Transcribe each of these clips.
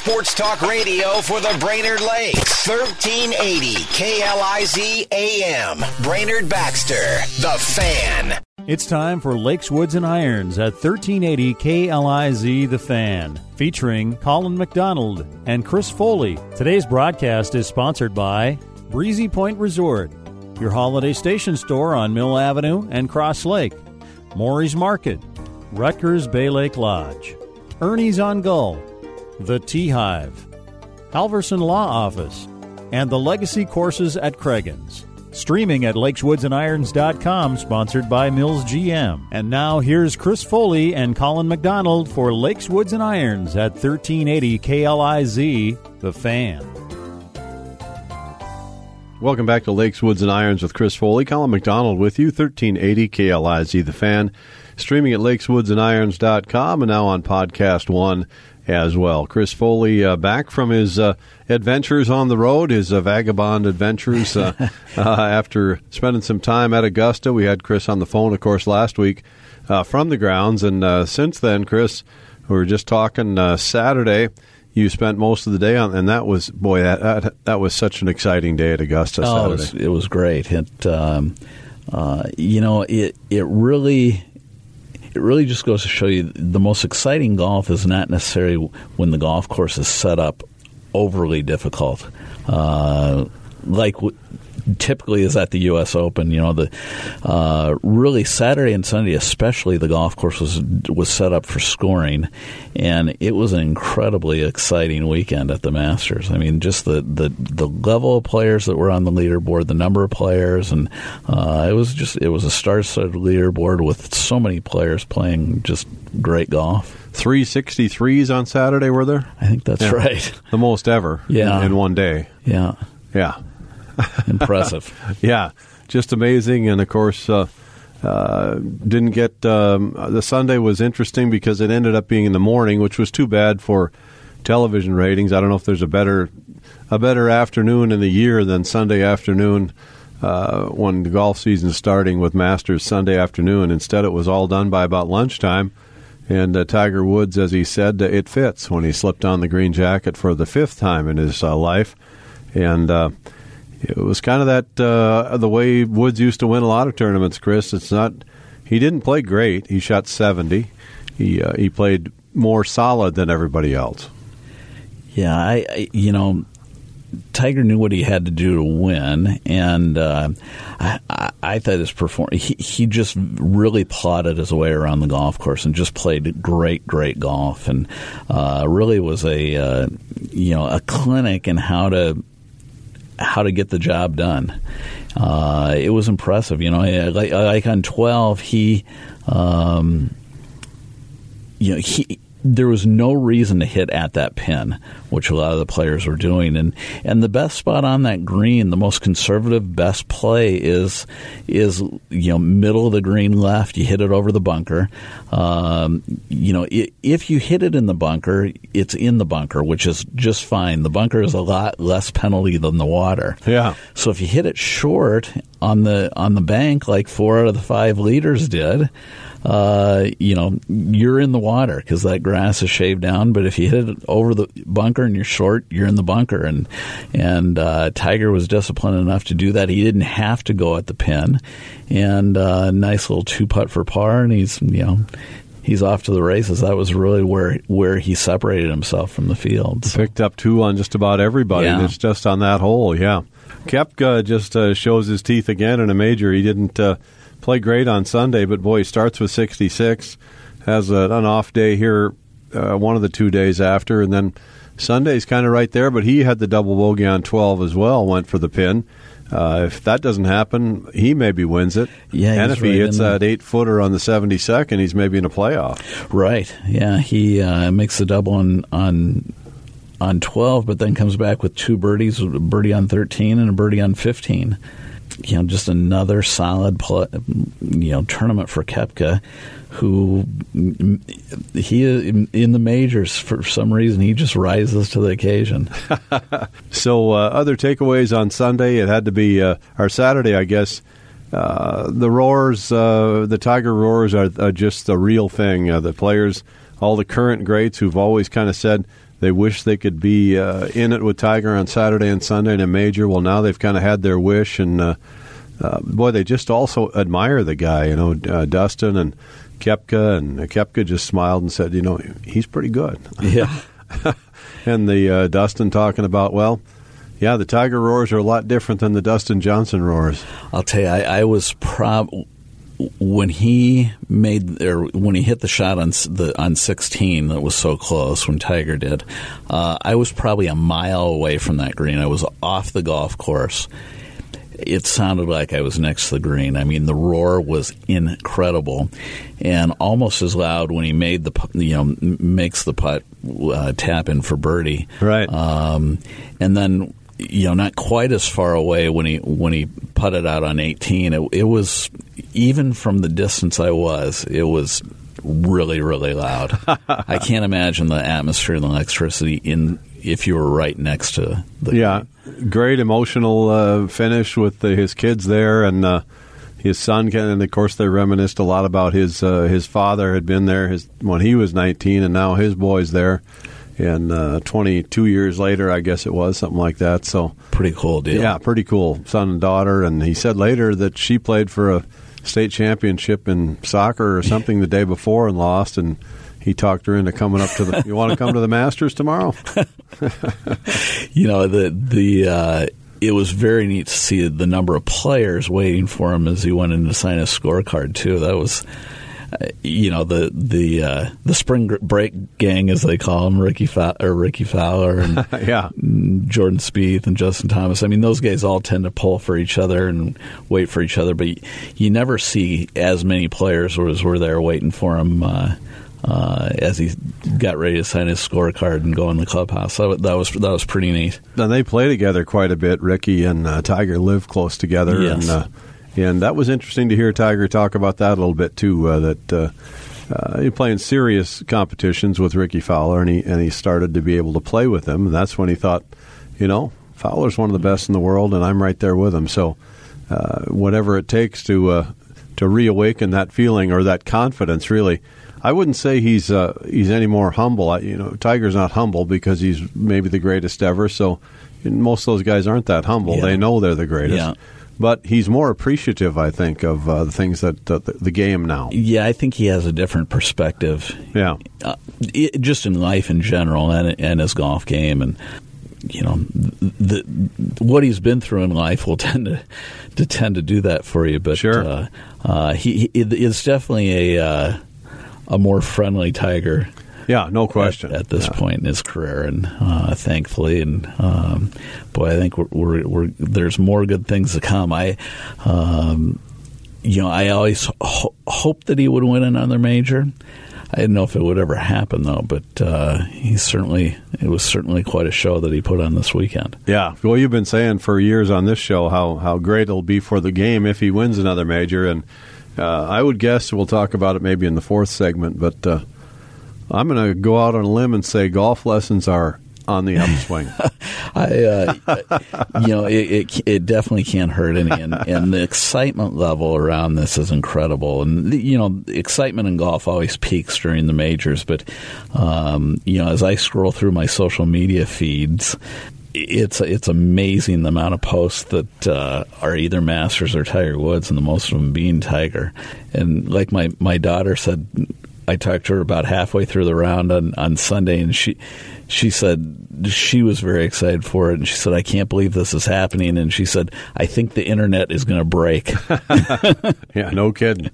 Sports Talk Radio for the Brainerd Lakes. 1380 KLIZ AM. Brainerd Baxter, the fan. It's time for Lakes, Woods, and Irons at 1380 KLIZ The Fan, featuring Colin McDonald and Chris Foley. Today's broadcast is sponsored by Breezy Point Resort, your holiday station store on Mill Avenue and Cross Lake, Maury's Market, Ruttger's Bay Lake Lodge, Ernie's on Gull, The Tea Hive, Halverson Law Office, and the Legacy Courses at Cragun's. Streaming at lakeswoodsandirons.com, sponsored by Mills GM. And now here's Chris Foley and Colin McDonald for Lakes, Woods, and Irons at 1380 KLIZ, The Fan. Welcome back to Lakes, Woods, and Irons with Chris Foley. Colin McDonald with you, 1380 KLIZ, The Fan. Streaming at lakeswoodsandirons.com and now on Podcast One as well. Chris Foley uh, back from his uh, adventures on the road, his uh, vagabond adventures uh, uh, after spending some time at Augusta. We had Chris on the phone, of course, last week uh, from the grounds. And since then, Chris, we were just talking Saturday. You spent most of the day on, and that was boy, that that, that was such an exciting day at Augusta. Oh, Saturday. it was, it was great. It, um, you know, it it really it really just goes to show you the most exciting golf is not necessarily when the golf course is set up overly difficult. Uh, like typically is at the U.S. Open. You know, the uh, really Saturday and Sunday, especially the golf course was was set up for scoring, and it was an incredibly exciting weekend at the Masters. I mean, just the the, the level of players that were on the leaderboard, the number of players, and uh, it was just it was a star-studded leaderboard with so many players playing just great golf. 363s on Saturday, were there? I think that's yeah. right. The most ever yeah. in, in one day. Yeah. Yeah. Impressive. yeah, just amazing. And of course, uh, uh, didn't get um, the Sunday was interesting because it ended up being in the morning, which was too bad for television ratings. I don't know if there's a better a better afternoon in the year than Sunday afternoon. Uh, when the golf season is starting with Masters Sunday afternoon. Instead, it was all done by about lunchtime. And uh, Tiger Woods, as he said, uh, it fits when he slipped on the green jacket for the fifth time in his uh, life. And uh, it was kind of that uh, the way Woods used to win a lot of tournaments. Chris, it's not. He didn't play great. He shot seventy. He uh, he played more solid than everybody else. Yeah, I, I, you know Tiger knew what he had to do to win, and uh, I, I, thought his performance. He, he just really plotted his way around the golf course and just played great, great golf, and uh, really was a uh, you know a clinic in how to how to get the job done. Uh, it was impressive, you know. Like, like on twelve, he, um, you know, he there was no reason to hit at that pin, which a lot of the players were doing. And and the best spot on that green, the most conservative best play is is you know middle of the green left. You hit it over the bunker. Um, you know if you hit it in the bunker, it's in the bunker, which is just fine. The bunker is a lot less penalty than the water. Yeah. So if you hit it short on the on the bank, like four out of the five leaders did uh, you know, you're in the water because that grass is shaved down. But if you hit it over the bunker and you're short, you're in the bunker. And and uh, Tiger was disciplined enough to do that. He didn't have to go at the pin, and uh, nice little two putt for par. And he's you know he's off to the races. That was really where where he separated himself from the field. So. Picked up two on just about everybody. Yeah. It's just on that hole, yeah. Koepka just uh, shows his teeth again in a major. He didn't uh, play great on Sunday, but boy, he starts with 66, has a, an off day here, uh, one of the two days after, and then Sunday's kind of right there, but he had the double bogey on 12 as well, went for the pin. Uh, if that doesn't happen, he maybe wins it. Yeah, and if right he hits the... that eight footer on the 72nd, he's maybe in a playoff. Right. Yeah, he uh, makes the double on on on 12, but then comes back with two birdies, a birdie on 13 and a birdie on 15 you know, just another solid, pl- you know, tournament for Koepka, who he in the majors for some reason he just rises to the occasion. so, uh, other takeaways on Sunday, it had to be uh, or Saturday, I guess. Uh, the roars, uh, the Tiger roars, are, are, just the real thing. Uh, the players, all the current greats who've always kind of said they wish they could be uh, in it with Tiger on Saturday and Sunday in a major. Well, now they've kind of had their wish, and boy, they just also admire the guy. You know, Dustin and Koepka, and Koepka just smiled and said, "You know, he's pretty good." Yeah. and the uh, Dustin talking about, well, yeah, the Tiger roars are a lot different than the Dustin Johnson roars. I'll tell you, I, I was prob when he made or when he hit the shot on the on 16 that was so close when Tiger did. Uh, I was probably a mile away from that green. I was off the golf course. It sounded like I was next to the green. I mean, the roar was incredible, and almost as loud when he made the you know makes the putt uh, tap in for birdie. Right. Um, and then you know, not quite as far away when he when he putted out on 18. It, it was even from the distance I was, it was really really loud. I can't imagine the atmosphere and the electricity in if you were right next to the yeah great emotional uh, finish with the, his kids there and uh, his son and of course they reminisced a lot about his uh, his father had been there his when he was 19 and now his boys there and uh, 22 years later, I guess it was something like that. So pretty cool deal. Yeah, pretty cool. Son and daughter, and he said later that she played for a state championship in soccer or something the day before and lost, and he talked her into coming up to the. you want to come to the Masters tomorrow? you know the the. Uh, it was very neat to see the number of players waiting for him as he went in to sign his scorecard too. That was you know the the uh, the spring break gang as they call them, Rickie Fa- or Rickie Fowler and yeah. Jordan Spieth and Justin Thomas. I mean, those guys all tend to pull for each other and wait for each other, but you, you never see as many players as were there waiting for him. Uh, uh, as he got ready to sign his scorecard and go in the clubhouse. That, that was that was pretty neat. And they play together quite a bit. Rickie and uh, Tiger live close together, yes. and uh, and that was interesting to hear Tiger talk about that a little bit too. Uh, that uh, uh, he playing serious competitions with Rickie Fowler, and he and he started to be able to play with him. And that's when he thought, you know, Fowler's one of the best in the world, and I'm right there with him. So uh, whatever it takes to uh, to reawaken that feeling or that confidence, really. I wouldn't say he's uh, he's any more humble. I, you know, Tiger's not humble because he's maybe the greatest ever. So most of those guys aren't that humble. Yeah. They know they're the greatest. Yeah but he's more appreciative, I think, of uh, the things that uh, the, game now. Yeah, I think he has a different perspective. Yeah, uh, it, just in life in general, and and his golf game, and you know, the, what he's been through in life will tend to to tend to do that for you. But sure, uh, uh, he, he is definitely a uh, a more friendly tiger yeah, no question. At, at this yeah. point in his career, and uh, thankfully, and um, boy, I think we're, we're, we're, there's more good things to come. I, um, you know, I always ho- hoped that he would win another major. I didn't know if it would ever happen though, but uh, he certainly it was certainly quite a show that he put on this weekend. Yeah, well, you've been saying for years on this show how how great it'll be for the game if he wins another major, and uh, I would guess we'll talk about it maybe in the fourth segment, but uh, I'm going to go out on a limb and say golf lessons are on the upswing. I, uh, you know, it, it, it definitely can't hurt any, and, and, the excitement level around this is incredible. And you know, excitement in golf always peaks during the majors, but um, you know, as I scroll through my social media feeds. It's it's amazing the amount of posts that uh, are either Masters or Tiger Woods, and the most of them being Tiger. And like my, my daughter said I talked to her about halfway through the round on, on Sunday, and she she said she was very excited for it, and she said, "I can't believe this is happening." And she said, "I think the internet is going to break." yeah, no kidding.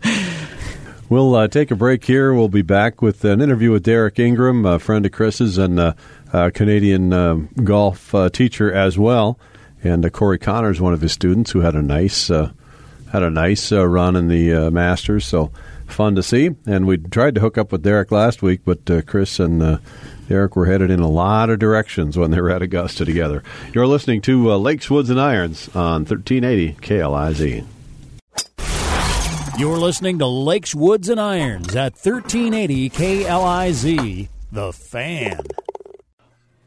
We'll uh, take a break here. We'll be back with an interview with Derek Ingram, a friend of Chris's and a Canadian uh, golf uh, teacher as well. And uh, Corey Connor is one of his students who had a nice uh, had a nice uh, run in the Masters. So fun to see. And we tried to hook up with Derek last week, but uh, Chris and uh, Derek were headed in a lot of directions when they were at Augusta together. You're listening to uh, Lakes, Woods, and Irons on 1380 KLIZ. You're listening to Lakes, Woods, and Irons at 1380 KLIZ, The Fan.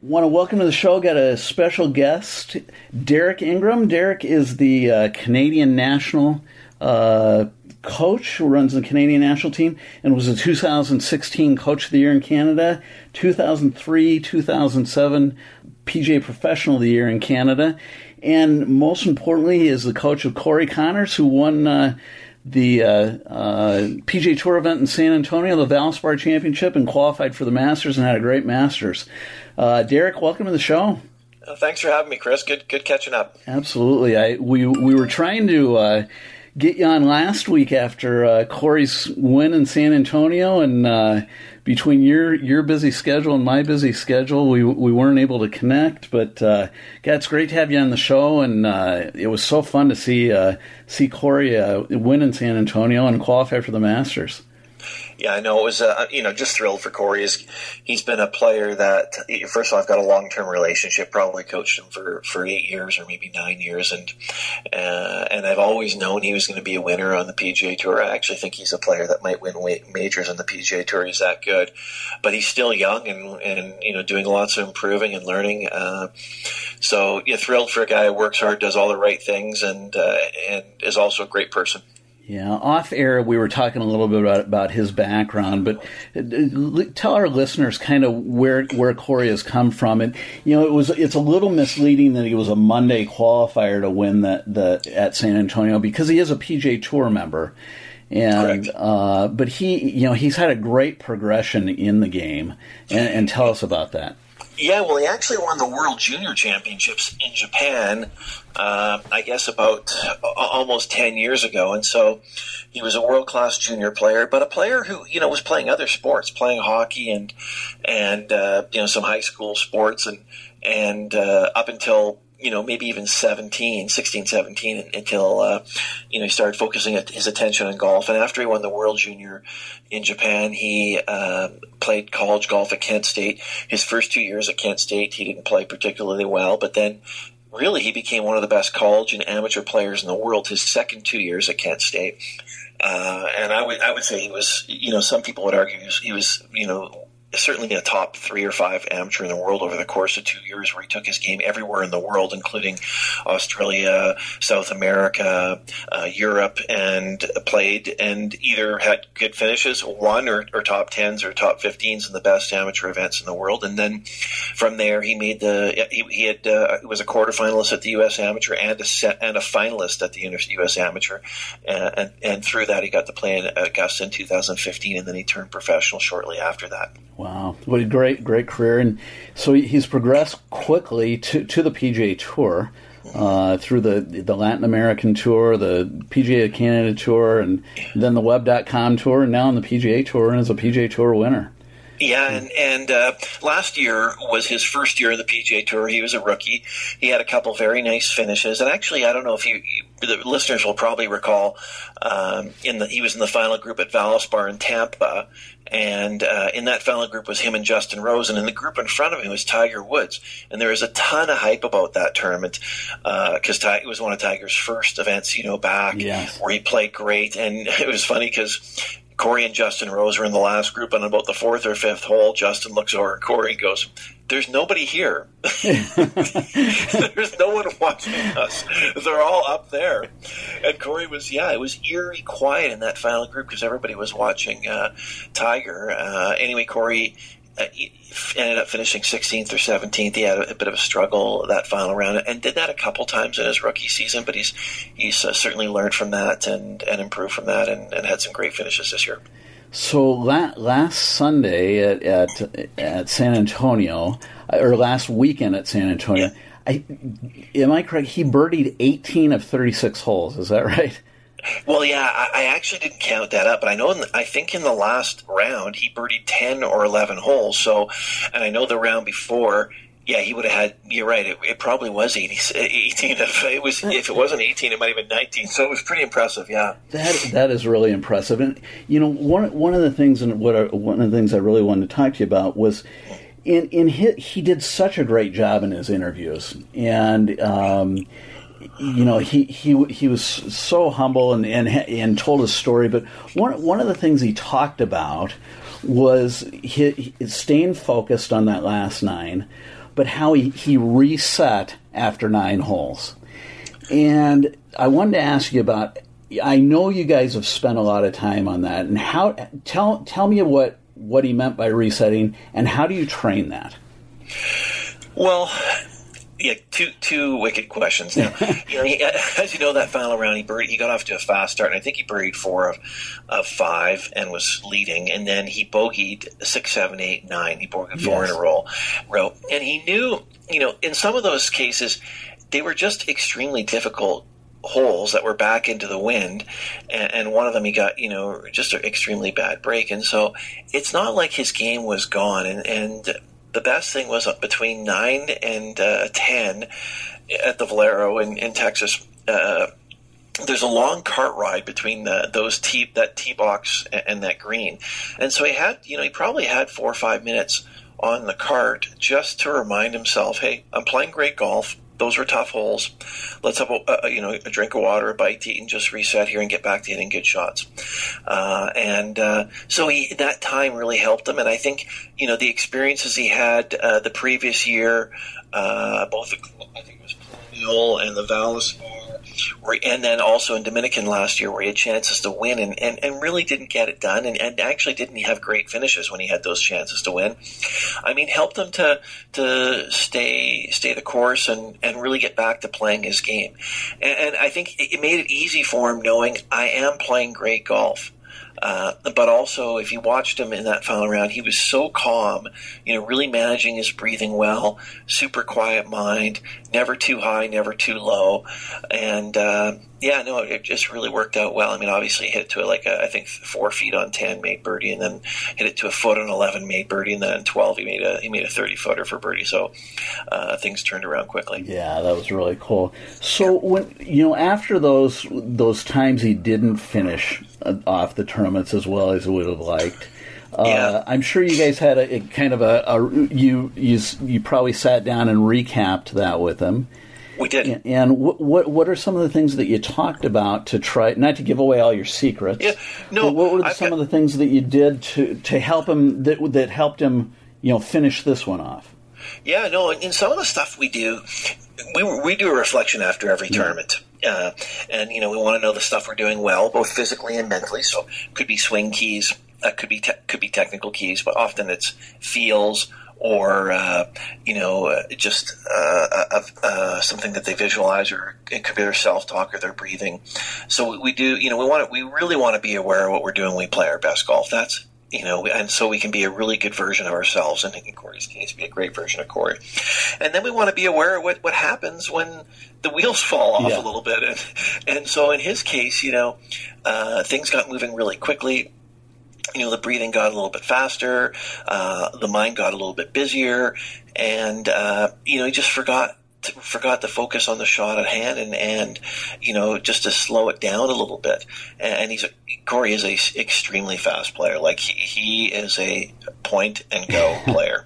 Want to welcome to the show. Got a special guest, Derek Ingram. Derek is the uh, Canadian national uh, coach who runs the Canadian national team and was a 2016 Coach of the Year in Canada, 2003, 2007 PGA Professional of the Year in Canada, and most importantly, he is the coach of Corey Conners, who won uh, the uh, uh, PGA Tour event in San Antonio, the Valspar Championship, and qualified for the Masters and had a great Masters. Uh, Derek, welcome to the show. Uh, thanks for having me, Chris. Good, good catching up. Absolutely. I we we were trying to uh, get you on last week after uh, Corey's win in San Antonio, and uh, between your your busy schedule and my busy schedule, we we weren't able to connect. But uh, it's great to have you on the show, and uh, it was so fun to see uh, see Corey uh, win in San Antonio and qualify for the Masters. Yeah, I know. It was, uh, you know, just thrilled for Corey. He's, he's been a player that, first of all, I've got a long term relationship. Probably coached him for, for eight years or maybe nine years, and uh, and I've always known he was going to be a winner on the PGA Tour. I actually think he's a player that might win majors on the PGA Tour. He's that good, but he's still young and and you know doing lots of improving and learning. Uh, so, yeah, thrilled for a guy who works hard, does all the right things, and uh, and is also a great person. Yeah, off air we were talking a little bit about, about his background, but uh, tell our listeners kind of where where Corey has come from. And you know, it was it's a little misleading that he was a Monday qualifier to win that the at San Antonio because he is a PGA Tour member. And uh, but he, you know, he's had a great progression in the game, and, and tell us about that. Yeah, well, he actually won the World Junior Championships in Japan, uh, I guess about uh, almost 10 years ago. And so he was a world class junior player, but a player who, you know, was playing other sports, playing hockey and, and, uh, you know, some high school sports. And, and, uh, up until you know, maybe even 17, 16, 17 until, uh, you know, he started focusing his attention on golf. And after he won the World Junior in Japan, he uh, played college golf at Kent State. His first two years at Kent State, he didn't play particularly well, but then really he became one of the best college and amateur players in the world his second two years at Kent State. Uh, and I would I would say he was you know some people would argue he was, he was you know certainly a top three or five amateur in the world over the course of two years, where he took his game everywhere in the world, including Australia, South America, uh, Europe, and played and either had good finishes, won or, or top tens or top 15s in the best amateur events in the world, and then from there he made the he, he had uh, was a quarterfinalist at the U.S. Amateur and a set, and a finalist at the U.S. Amateur, uh, and and through that he got to play in Augusta in 2015, and then he turned professional shortly after that. Wow, what a great, great career! And so he's progressed quickly to to the PGA Tour uh, through the the Latin American Tour, the PGA Canada Tour, and then the Web.com Tour, and now on the PGA Tour, and is a PGA Tour winner. Yeah, and and uh, last year was his first year in the PGA Tour. He was a rookie. He had a couple very nice finishes, and actually, I don't know if you, you the listeners will probably recall, um, in the he was in the final group at Valspar in Tampa, and uh, in that final group was him and Justin Rose, and in the group in front of him was Tiger Woods, and there was a ton of hype about that tournament because uh, it was one of Tiger's first events, you know, back yes. where he played great, and it was funny because Corey and Justin Rose were in the last group, and about the fourth or fifth hole, Justin looks over at Corey and goes, "There's nobody here. There's no one watching us. They're all up there." And Corey was, yeah, it was eerie quiet in that final group because everybody was watching uh, Tiger. Uh, anyway, Corey ended up finishing 16th or 17th. He had a, a, bit of a struggle that final round, and did that a couple times in his rookie season. But he's he's uh, certainly learned from that and, and improved from that, and, and had some great finishes this year. So la- last Sunday at, at, at San Antonio, or last weekend at San Antonio, yeah. I, am I correct? He birdied 18 of 36 holes. Is that right? Well, yeah, I, I, actually didn't count that up, but I know, the, I think in the last round he birdied ten or eleven holes. So, and I know the round before, yeah, he would have had. You're right. It, it probably was 80, 18. If it was, if it wasn't eighteen, it might have been nineteen. So it was pretty impressive. Yeah, that that is really impressive. And you know, one one of the things, and what I, one of the things I really wanted to talk to you about was in in his, he did such a great job in his interviews, and um, you know, he, he he was so humble and, and and told his story. But one one of the things he talked about was staying focused on that last nine, but how he, he reset after nine holes. And I wanted to ask you about I know you guys have spent a lot of time on that, and how tell tell me what what he meant by resetting, and how do you train that? Well, yeah, two two wicked questions. Now, you know, he, uh, as you know, that final round he birdied, he got off to a fast start, and I think he birdied four of, of five and was leading, and then he bogeyed six, seven, eight, nine. He bogeyed four yes. in a row, row, and he knew, you know, in some of those cases, they were just extremely difficult holes that were back into the wind and, and, one of them he got you know just an extremely bad break and so it's not like his game was gone and, and the best thing was between 9 and uh, 10 at the Valero in, in texas. Uh, there's a long cart ride between the, those tee that tee box and, and that green. And so he had you know he probably had four or five minutes on the cart just to remind himself hey i'm playing great golf those were tough holes. Let's have a, a, you know a drink of water, a bite to eat, and just reset here and get back to hitting good shots. Uh, and uh, so he, that time really helped him. And I think you know the experiences he had uh, the previous year, uh, both I think it was And the Valspar and then also in Dominican last year where he had chances to win and, and, and really didn't get it done and, and actually didn't have great finishes when he had those chances to win. I mean, helped him to to stay stay the course and, and really get back to playing his game. And, and I think it made it easy for him knowing I am playing great golf. Uh, but also, if you watched him in that final round, he was so calm, you know, really managing his breathing well, super quiet mind, never too high, never too low. And uh, yeah, no, it just really worked out well. I mean, obviously, hit it to like a, I think four feet on ten, made birdie, and then hit it to a foot on eleven, made birdie, and then on twelve, he made a he made a thirty footer for birdie. So uh, things turned around quickly. Yeah, that was really cool. So yeah. when you know after those those times he didn't finish uh, off the tournaments as well as he would have liked. Uh, yeah. I'm sure you guys had a, a kind of a, a, you you you probably sat down and recapped that with him. We did. And, what, what what are some of the things that you talked about to try not to give away all your secrets? Yeah, no. what were some got, of the things that you did to to help him that that helped him you know finish this one off? Yeah, no. In some of the stuff we do, we we do a reflection after every tournament. Uh, and you know we want to know the stuff we're doing well, both physically and mentally. So could be swing keys, uh, could be te- could be technical keys, but often it's feels or uh, you know uh, just uh, uh, something that they visualize, or it could be their self talk or their breathing. So we do, you know, we want to, we really want to be aware of what we're doing when we play our best golf. That's you know, and so we can be a really good version of ourselves, and in Corey's case, be a great version of Corey. And then we want to be aware of what, what happens when the wheels fall off yeah. a little bit. And, and so in his case, you know, uh, things got moving really quickly you know, the breathing got a little bit faster, uh, the mind got a little bit busier, and uh, you know, he just forgot to, forgot to focus on the shot at hand and and you know just to slow it down a little bit. And he's a, Corey is a extremely fast player. Like he, he is a point and go player.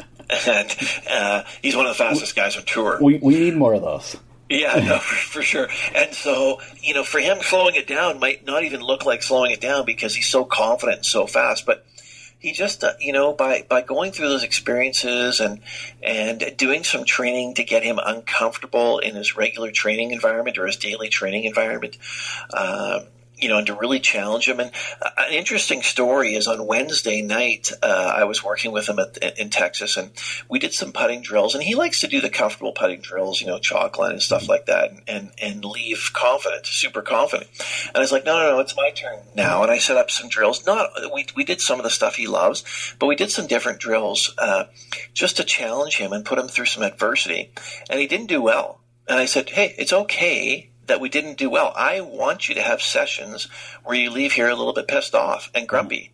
and uh, he's one of the fastest guys on tour. We we need more of those. Yeah, no, for, for, sure. And so, you know, for him, slowing it down might not even look like slowing it down because he's so confident and so fast. But he just, uh, you know, by by going through those experiences and and doing some training to get him uncomfortable in his regular training environment or his daily training environment. Uh, you know, and to really challenge him. And uh, an interesting story is on Wednesday night, uh, I was working with him at, in Texas, and we did some putting drills. And he likes to do the comfortable putting drills, you know, chalk line and stuff like that, and, and, leave confident, super confident. And I was like, no, no, no, it's my turn now. And I set up some drills. Not we we did some of the stuff he loves, but we did some different drills uh, just to challenge him and put him through some adversity. And he didn't do well. And I said, hey, it's okay that we didn't do well. I want you to have sessions where you leave here a little bit pissed off and grumpy.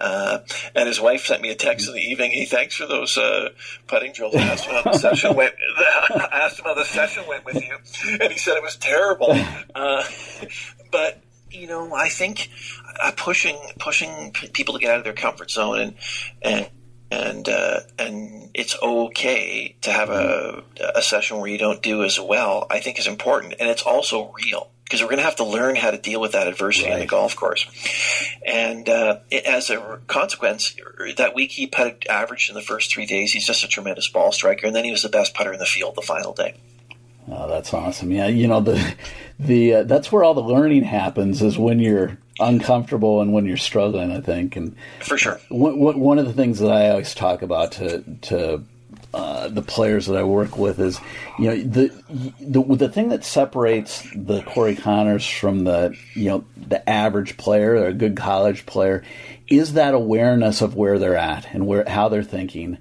Uh, and his wife sent me a text in the evening. He thanks for those uh, putting drills. I asked him the session went. I asked him how the session went with you, and he said it was terrible. Uh, but you know, I think uh, pushing pushing people to get out of their comfort zone and and and uh, and it's okay to have a, a session where you don't do as well. I think is important, and it's also real because we're going to have to learn how to deal with that adversity right. on the golf course. And uh, it, as a consequence, that week he putted average in the first three days. He's just a tremendous ball striker, and then he was the best putter in the field the final day. Oh, that's awesome. Yeah, you know the the uh, that's where all the learning happens is when you're uncomfortable and when you're struggling. I think, and for sure, one, one of the things that I always talk about to to uh, the players that I work with is, you know, the, the the thing that separates the Corey Conners from the you know the average player or a good college player is that awareness of where they're at and where how they're thinking,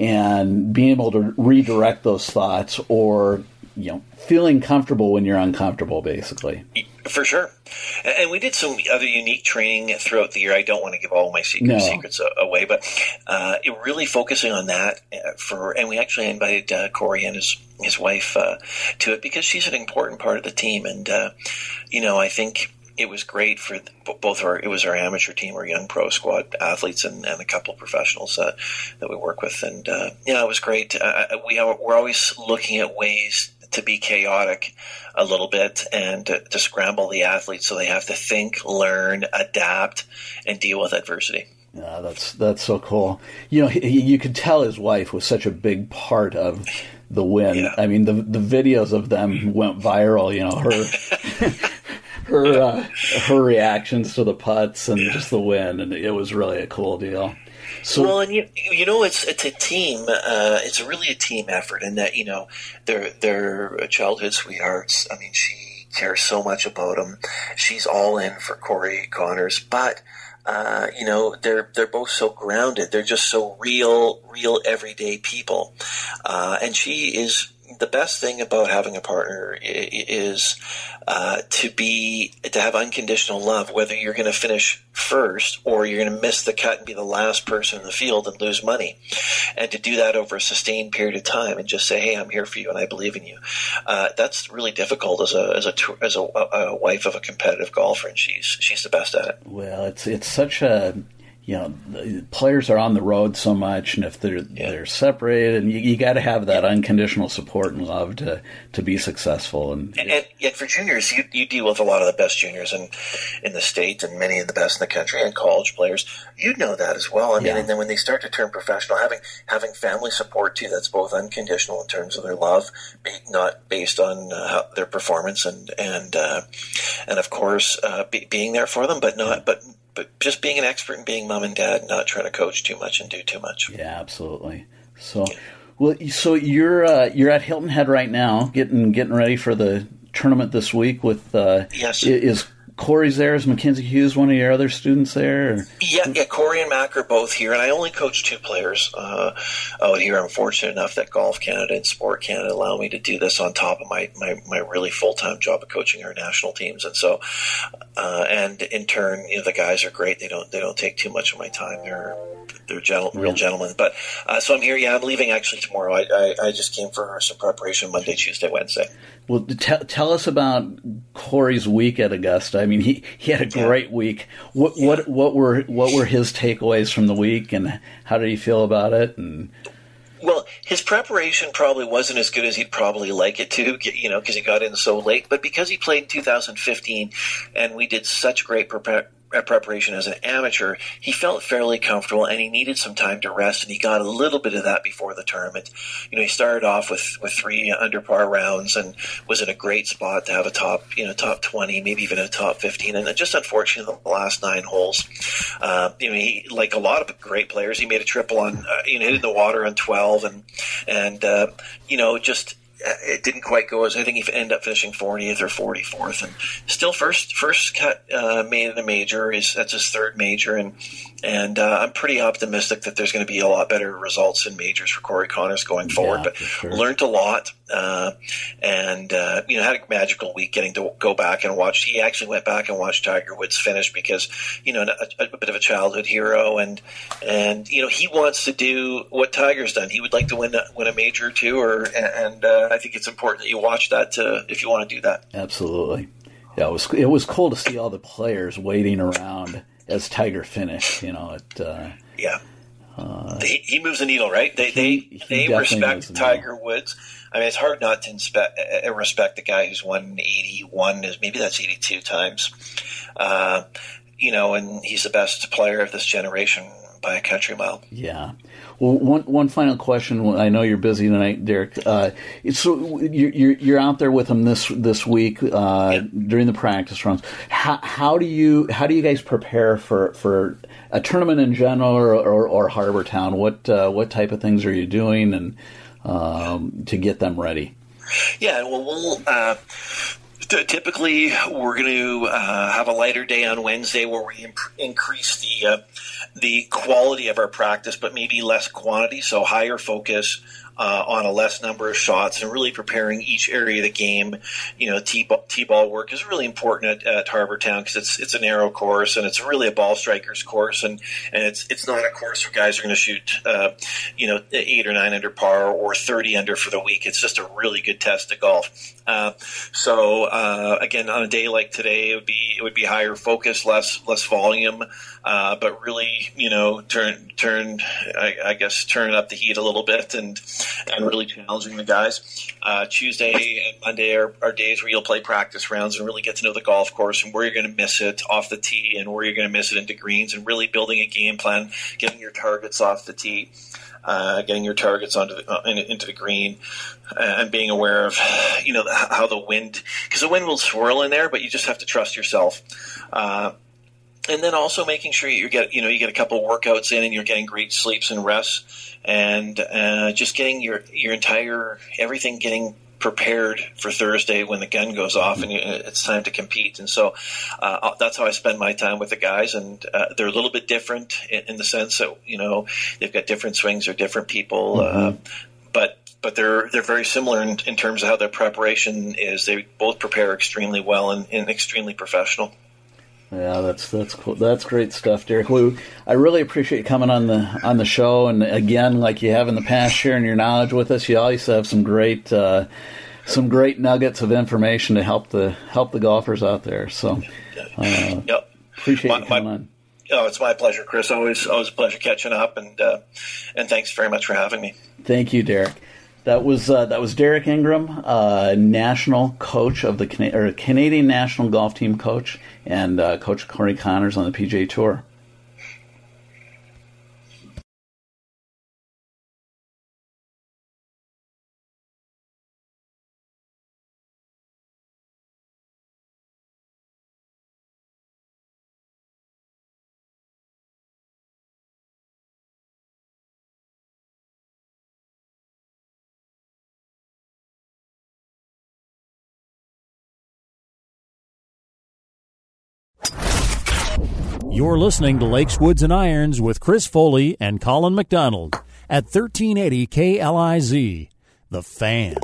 and being able to redirect those thoughts or you know feeling comfortable when you're uncomfortable, basically. For sure. And we did some other unique training throughout the year. I don't want to give all my secret, no. secrets away, but uh, really focusing on that uh, for, and we actually invited uh, Corey and his his wife uh, to it because she's an important part of the team. And uh, you know, I think it was great for both our it was our amateur team, our young pro squad athletes, and, and a couple of professionals uh, that we work with. And uh, yeah, it was great. Uh, we are, we're always looking at ways to be chaotic a little bit and to, to scramble the athletes so they have to think, learn, adapt, and deal with adversity. Yeah, that's that's so cool. You know, he, you could tell his wife was such a big part of the win. Yeah. I mean, the the videos of them went viral. You know, her her uh, her reactions to the putts and yeah. just the win, and it was really a cool deal. So, well, and you, you know, it's it's a team. Uh, it's really a team effort, and that you know, they're they're childhood sweethearts. I mean, she cares so much about him. She's all in for Corey Conners, but. Uh, you know, they're they're both so grounded. They're just so real, real everyday people. Uh, and she is the best thing about having a partner is uh, to be to have unconditional love. Whether you're going to finish first or you're going to miss the cut and be the last person in the field and lose money, and to do that over a sustained period of time and just say, "Hey, I'm here for you and I believe in you." Uh, that's really difficult as a as a as a, a wife of a competitive golfer, and she's she's the best at it. Well, it's it's such a you know, players are on the road so much, and if they're yeah. they're separated, and you, you got to have that unconditional support and love to to be successful. And, and, and yet for juniors, you, you deal with a lot of the best juniors in in the state, and many of the best in the country, and college players. You know that as well. I mean, yeah. and then when they start to turn professional, having having family support too, that's both unconditional in terms of their love, not based on uh, their performance, and and uh, and of course uh, be, being there for them, but not but but just being an expert and being mom and dad, not trying to coach too much and do too much. Yeah, absolutely. So, well, so you're uh, you're at Hilton Head right now, getting getting ready for the tournament this week. With uh, yes, is Corey's there. Is Mackenzie Hughes one of your other students there? Or? Yeah, yeah. Corey and Mac are both here, and I only coach two players uh, out here. I'm fortunate enough that Golf Canada and Sport Canada allow me to do this on top of my my, my really full time job of coaching our national teams, and so uh, and in turn, you know, the guys are great. They don't they don't take too much of my time. They're they're gentle, real gentlemen. But uh, so I'm here. Yeah, I'm leaving actually tomorrow. I, I, I just came for some preparation Monday, Tuesday, Wednesday. Well, t- tell us about Corey's week at Augusta. I mean, he, he had a great week. What yeah. what what were what were his takeaways from the week, and how did he feel about it? And well, his preparation probably wasn't as good as he'd probably like it to, you know, because he got in so late. But because he played in 2015, and we did such great prep preparation as an amateur, he felt fairly comfortable and he needed some time to rest, and he got a little bit of that before the tournament. You know, he started off with, with three under par rounds and was in a great spot to have a top, you know, top 20, maybe even a top 15. And just unfortunately, the last nine holes, uh, you know, he, like a lot of great players, he made a triple on, uh, you know, hit in the water on 12 and, and, uh, you know, just, it didn't quite go as I think he ended up finishing 40th or 44th, and still first first cut uh, made in a major. Is that's his third major, and and uh, I'm pretty optimistic that there's going to be a lot better results in majors for Corey Conners going forward. Yeah, but sure. learned a lot, uh, and uh, you know had a magical week getting to go back and watch. He actually went back and watched Tiger Woods finish because you know a, a, bit of a childhood hero, and and you know he wants to do what Tiger's done. He would like to win a, win a major too, or and uh, I think it's important that you watch that to, if you want to do that. Absolutely. Yeah, it was it was cool to see all the players waiting around as Tiger finished. You know, it. Uh, yeah. Uh, he, he, moves the needle, right? They he, they, they respect Tiger Woods. I mean, it's hard not to inspect, uh, respect the guy who's won 81, maybe that's 82 times. Uh, you know, and he's the best player of this generation by a country mile. Yeah. Well, one one final question. I know you're busy tonight, Derek. Uh, so you're you're out there with them this this week uh, yeah. during the practice runs. How, how do you how do you guys prepare for, for a tournament in general or, or, or Harbour Town? What uh, what type of things are you doing and um, to get them ready? Yeah, well, we'll uh, typically we're going to uh, have a lighter day on Wednesday where we imp- increase the uh, the quality of our practice, but maybe less quantity, so higher focus uh, on a less number of shots and really preparing each area of the game. You know, t-ball work is really important at, at Harbour Town because it's it's a narrow course and it's really a ball strikers course and and it's it's not a course where guys are going to shoot uh, you know eight or nine under par or thirty under for the week. It's just a really good test of golf. Uh, so uh, again, on a day like today, it would be it would be higher focus, less less volume, uh, but really you know turn turn I, I guess turn up the heat a little bit and and really challenging the guys. Uh, Tuesday and Monday are, are, days where you'll play practice rounds and really get to know the golf course and where you're going to miss it off the tee and where you're going to miss it into greens and really building a game plan, getting your targets off the tee. Uh, getting your targets onto the, uh, in, into the green, uh, and being aware of, you know, how the wind, because the wind will swirl in there, but you just have to trust yourself. Uh, and then also making sure you get you know you get a couple workouts in and you're getting great sleeps and rests and uh, just getting your your entire everything getting prepared for Thursday when the gun goes off and it's time to compete. And so uh, uh, that's how I spend my time with the guys. And uh, they're a little bit different in, in, the sense that you know they've got different swings or different people, uh, mm-hmm. but but they're they're very similar in, in, terms of how their preparation is. They both prepare extremely well and, and extremely professional. Yeah, that's that's cool. That's great stuff, Derek. I really appreciate you coming on the on the show, and again, like you have in the past, sharing your knowledge with us. You always have some great uh, some great nuggets of information to help the help the golfers out there. So, uh, yep. appreciate my, you coming my, on. Oh, it's my pleasure, Chris. Always always a pleasure catching up, and uh, and thanks very much for having me. Thank you, Derek. That was uh, that was Derek Ingram, uh, national coach of the Can- or Canadian national golf team coach, and uh, Coach Corey Conners on the PGA Tour. You're listening to Lakes, Woods, and Irons with Chris Foley and Colin McDonald at 1380 KLIZ, The Fan.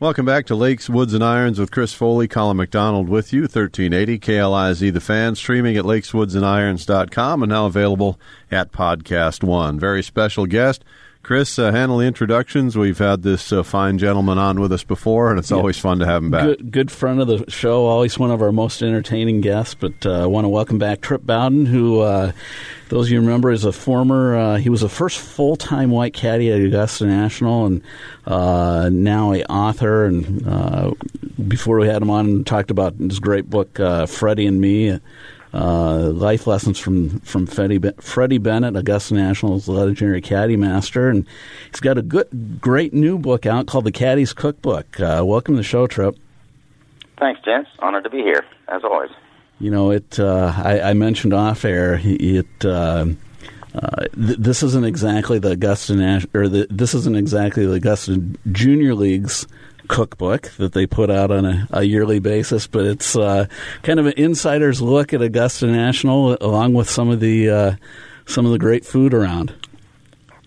Welcome back to Lakes, Woods, and Irons with Chris Foley, Colin McDonald with you, 1380 KLIZ The Fan, streaming at lakeswoodsandirons.com and now available at Podcast One. Very special guest, Chris, uh, handle the introductions. We've had this uh, fine gentleman on with us before, and it's yeah. always fun to have him back. Good, good friend of the show, always one of our most entertaining guests. But uh, I want to welcome back Tripp Bowden, who uh, those of you remember is a former. Uh, he was the first full time white caddy at Augusta National, and uh, now a author. And before we had him on, talked about his great book, Freddie and Me uh, life lessons from from Freddie, Freddie Bennett, Augusta National's legendary caddy master, and he's got a good, great new book out called The Caddy's Cookbook. Uh, welcome to the show, Tripp. Thanks, gents. Honored to be here, as always. You know, it. Uh, I, I, mentioned off air. It. Uh, uh, th- this isn't exactly the Augusta Nash- or the, this isn't exactly the Augusta Junior League's cookbook that they put out on a, a yearly basis, but it's uh, kind of an insider's look at Augusta National, along with some of the uh, some of the great food around.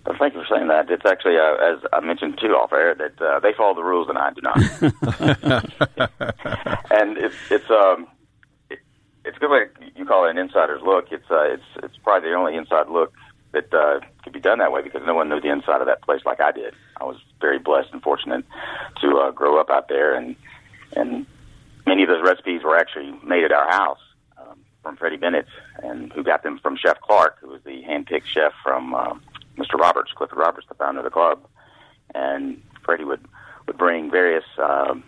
Well, thank you for saying that. It's actually, uh, as I mentioned too off air, that uh, they follow the rules and I do not. and it's it's um it, it's good way you call it an insider's look. It's uh, it's it's probably the only inside look that uh, could be done that way because no one knew the inside of that place like I did. I was very blessed and fortunate to uh, grow up out there, and and many of those recipes were actually made at our house um, from Freddie Bennett, and who got them from Chef Clark, who was the hand-picked chef from uh, Mr. Roberts, Clifford Roberts, the founder of the club, and Freddie would would bring various, um,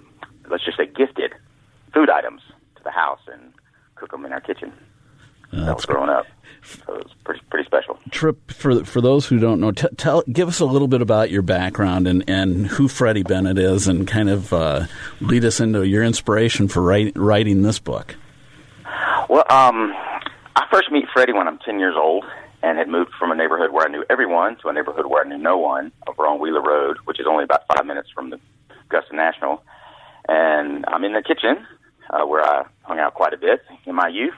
let's just say, gifted food items to the house and cook them in our kitchen. That was growing up. So it was pretty pretty special. Tripp for for those who don't know, t- tell give us a little bit about your background and, and who Freddie Bennett is, and kind of uh, lead us into your inspiration for write, writing this book. Well, um, I first meet Freddie when I'm 10 years old and had moved from a neighborhood where I knew everyone to a neighborhood where I knew no one over on Wheeler Road, which is only about five minutes from the Augusta National. And I'm in the kitchen uh, where I hung out quite a bit in my youth.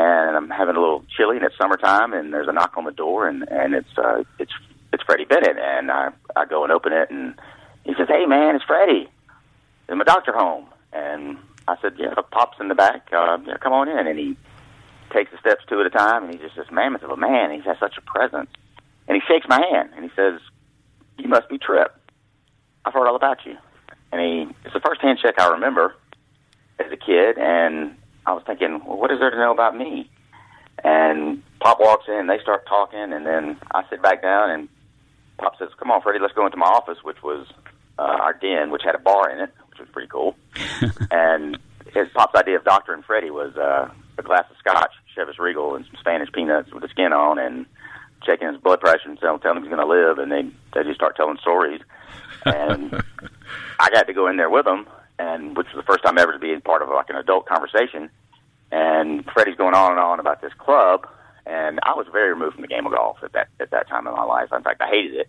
And I'm having a little chilly, and it's summertime, and there's a knock on the door, and and it's uh, it's it's Freddie Bennett, and I I go and open it, and he says, "Hey man, it's Freddie. Is my doctor home?" And I said, "Yeah." Pops in the back, uh, yeah, come on in, and he takes the steps two at a time, and he's just this mammoth of a man. He has such a presence, and he shakes my hand, and he says, "You must be Tripp. I've heard all about you." And he it's the first handshake I remember as a kid, and I was thinking, well, what is there to know about me? And Pop walks in, they start talking, and then I sit back down, and Pop says, "Come on, Freddie, let's go into my office," which was uh, our den, which had a bar in it, which was pretty cool. and his Pop's idea of Doctor and Freddie was uh, a glass of scotch, Chivas Regal, and some Spanish peanuts with the skin on, and checking his blood pressure and telling him he's going to live, and they they just start telling stories. And I got to go in there with them, and which was the first time ever to be part of like an adult conversation. And Freddie's going on and on about this club, and I was very removed from the game of golf at that at that time in my life. In fact, I hated it.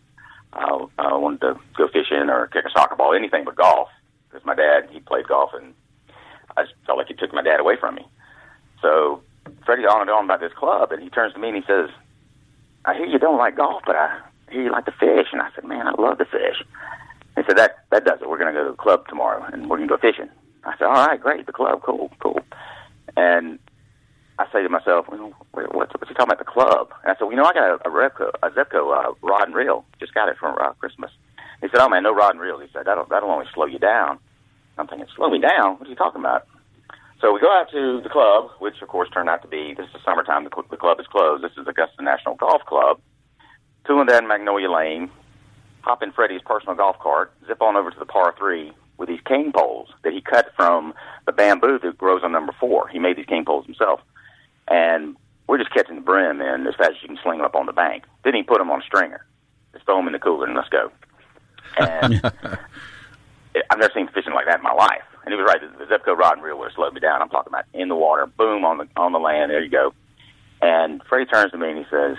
Uh, I wanted to go fishing or kick a soccer ball, anything but golf, because my dad he played golf, and I felt like he took my dad away from me. So Freddie's on and on about this club, and he turns to me and he says, "I hear you don't like golf, but I hear you like to fish." And I said, "Man, I love to fish." He said, "That that does it. We're going to go to the club tomorrow, and we're going to go fishing." I said, "All right, great. The club, cool, cool." And I say to myself, well, what's, what's he talking about the club? And I said, well, you know, I got a, a Repco, a Zebco uh, rod and reel. Just got it for uh, Christmas. He said, oh man, no rod and reel. He said, that'll that'll only slow you down. I'm thinking, slow me down? What are you talking about? So we go out to the club, which of course turned out to be this is summertime. The, the club is closed. This is Augusta National Golf Club. Down Magnolia Lane. Hop in Freddie's personal golf cart. Zip on over to the par three with these cane poles that he cut from the bamboo that grows on number four. He made these cane poles himself. And we're just catching the brim in as fast as you can sling them up on the bank. Then he put them on a stringer. Just throw them in the cooler and let's go. And it, I've never seen fishing like that in my life. And he was right. The, the Zebco rod and reel would have slowed me down. I'm talking about in the water, boom on the on the land. There you go. And Freddie turns to me and he says,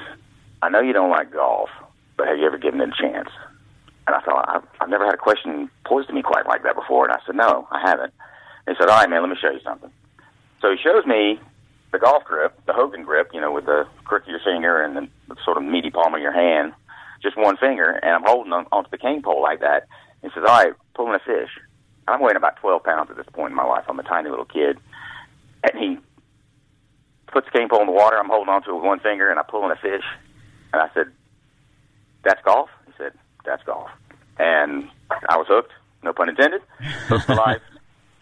"I know you don't like golf, but have you ever given it a chance?" And I thought, I've, I've never had a question posed to me quite like that before. And I said, no, I haven't. And he said, all right, man, let me show you something. So he shows me the golf grip, the Hogan grip, you know, with the crook of your finger and the, sort of meaty palm of your hand, just one finger, and I'm holding on, onto the cane pole like that. And he says, all right, pulling a fish. I'm weighing about 12 pounds at this point in my life. I'm a tiny little kid. And he puts the cane pole in the water. I'm holding onto it with one finger, and I'm pulling a fish. And I said, that's golf? That's golf. And I was hooked, no pun intended, hooked for life.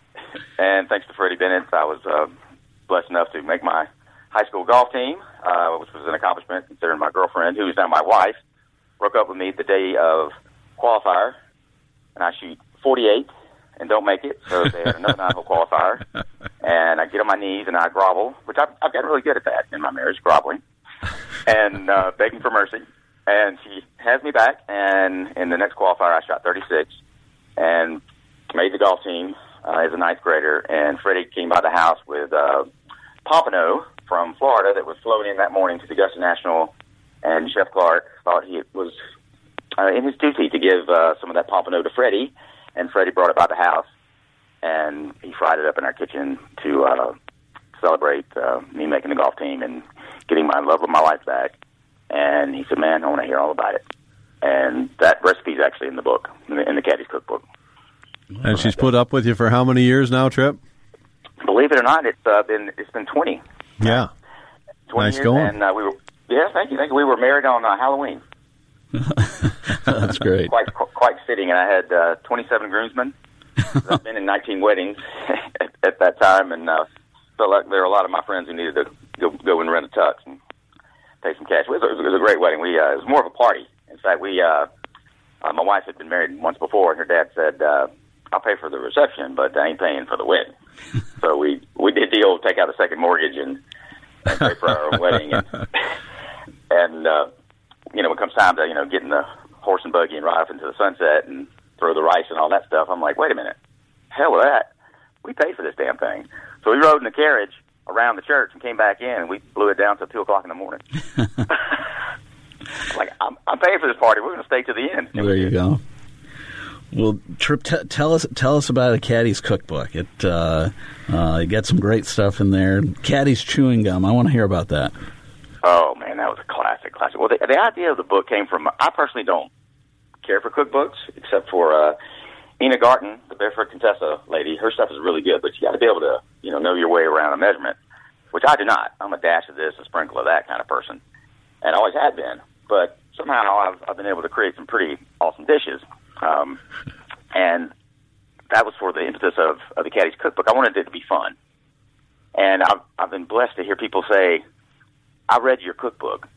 and thanks to Freddie Bennett, I was uh, blessed enough to make my high school golf team, uh, which was an accomplishment considering my girlfriend, who is now my wife, broke up with me the day of qualifier, and I shoot 48 and don't make it. So they had another nine hole qualifier, and I get on my knees and I grovel, which I've, I've gotten really good at that in my marriage, groveling, and uh, begging for mercy and she has me back. And in the next qualifier, I shot 36 and made the golf team uh, as a ninth grader. And Freddie came by the house with uh, pompano from Florida that was flown in that morning to the Augusta National. And Chef Clark thought he was uh, in his duty to give uh, some of that pompano to Freddie. And Freddie brought it by the house, and he fried it up in our kitchen to uh, celebrate uh, me making the golf team and getting my love of my life back. And he said, "Man, I want to hear all about it." And that recipe is actually in the book, in the, in the Caddy's Cookbook. And she's put up with you for how many years now, Tripp? Believe it or not, it's uh, been it's been twenty. Yeah, 20 nice years, going. And uh, we were yeah, thank you, thank you. We were married on uh, Halloween. That's great. Quite quite fitting. And I had uh, twenty seven groomsmen. I've been in nineteen weddings at, at that time, and uh, felt like there were a lot of my friends who needed to go go and rent a tux and pay some cash. It was, it was a great wedding. We uh, it was more of a party. In fact, we uh, uh, my wife had been married once before, and her dad said, uh, "I'll pay for the reception, but I ain't paying for the wedding." so we we did the old take out a second mortgage and and pray for our wedding. And, and uh, you know, when it comes time to you know getting the horse and buggy and ride off into the sunset and throw the rice and all that stuff, I'm like, wait a minute, hell with that. We paid for this damn thing. So we rode in the carriage around the church and came back in, and we blew it down till two o'clock in the morning. like I'm, I'm paying for this party. We're going to stay to the end. And There you go. Well, Tripp, t- tell us tell us about a Caddy's cookbook. It uh, uh, you got some great stuff in there. Caddy's chewing gum. I want to hear about that. Oh man, that was a classic, classic. Well, the, the idea of the book came from. I personally don't care for cookbooks, except for uh, Ina Garten, the Barefoot Contessa lady. Her stuff is really good, but you got to be able to, you know, know your way around a measurement, which I do not. I'm a dash of this, a sprinkle of that kind of person, and always have been. But somehow I've, I've been able to create some pretty awesome dishes, um, and that was for the impetus of, of the Caddy's cookbook. I wanted it to be fun, and I've, I've been blessed to hear people say, "I read your cookbook."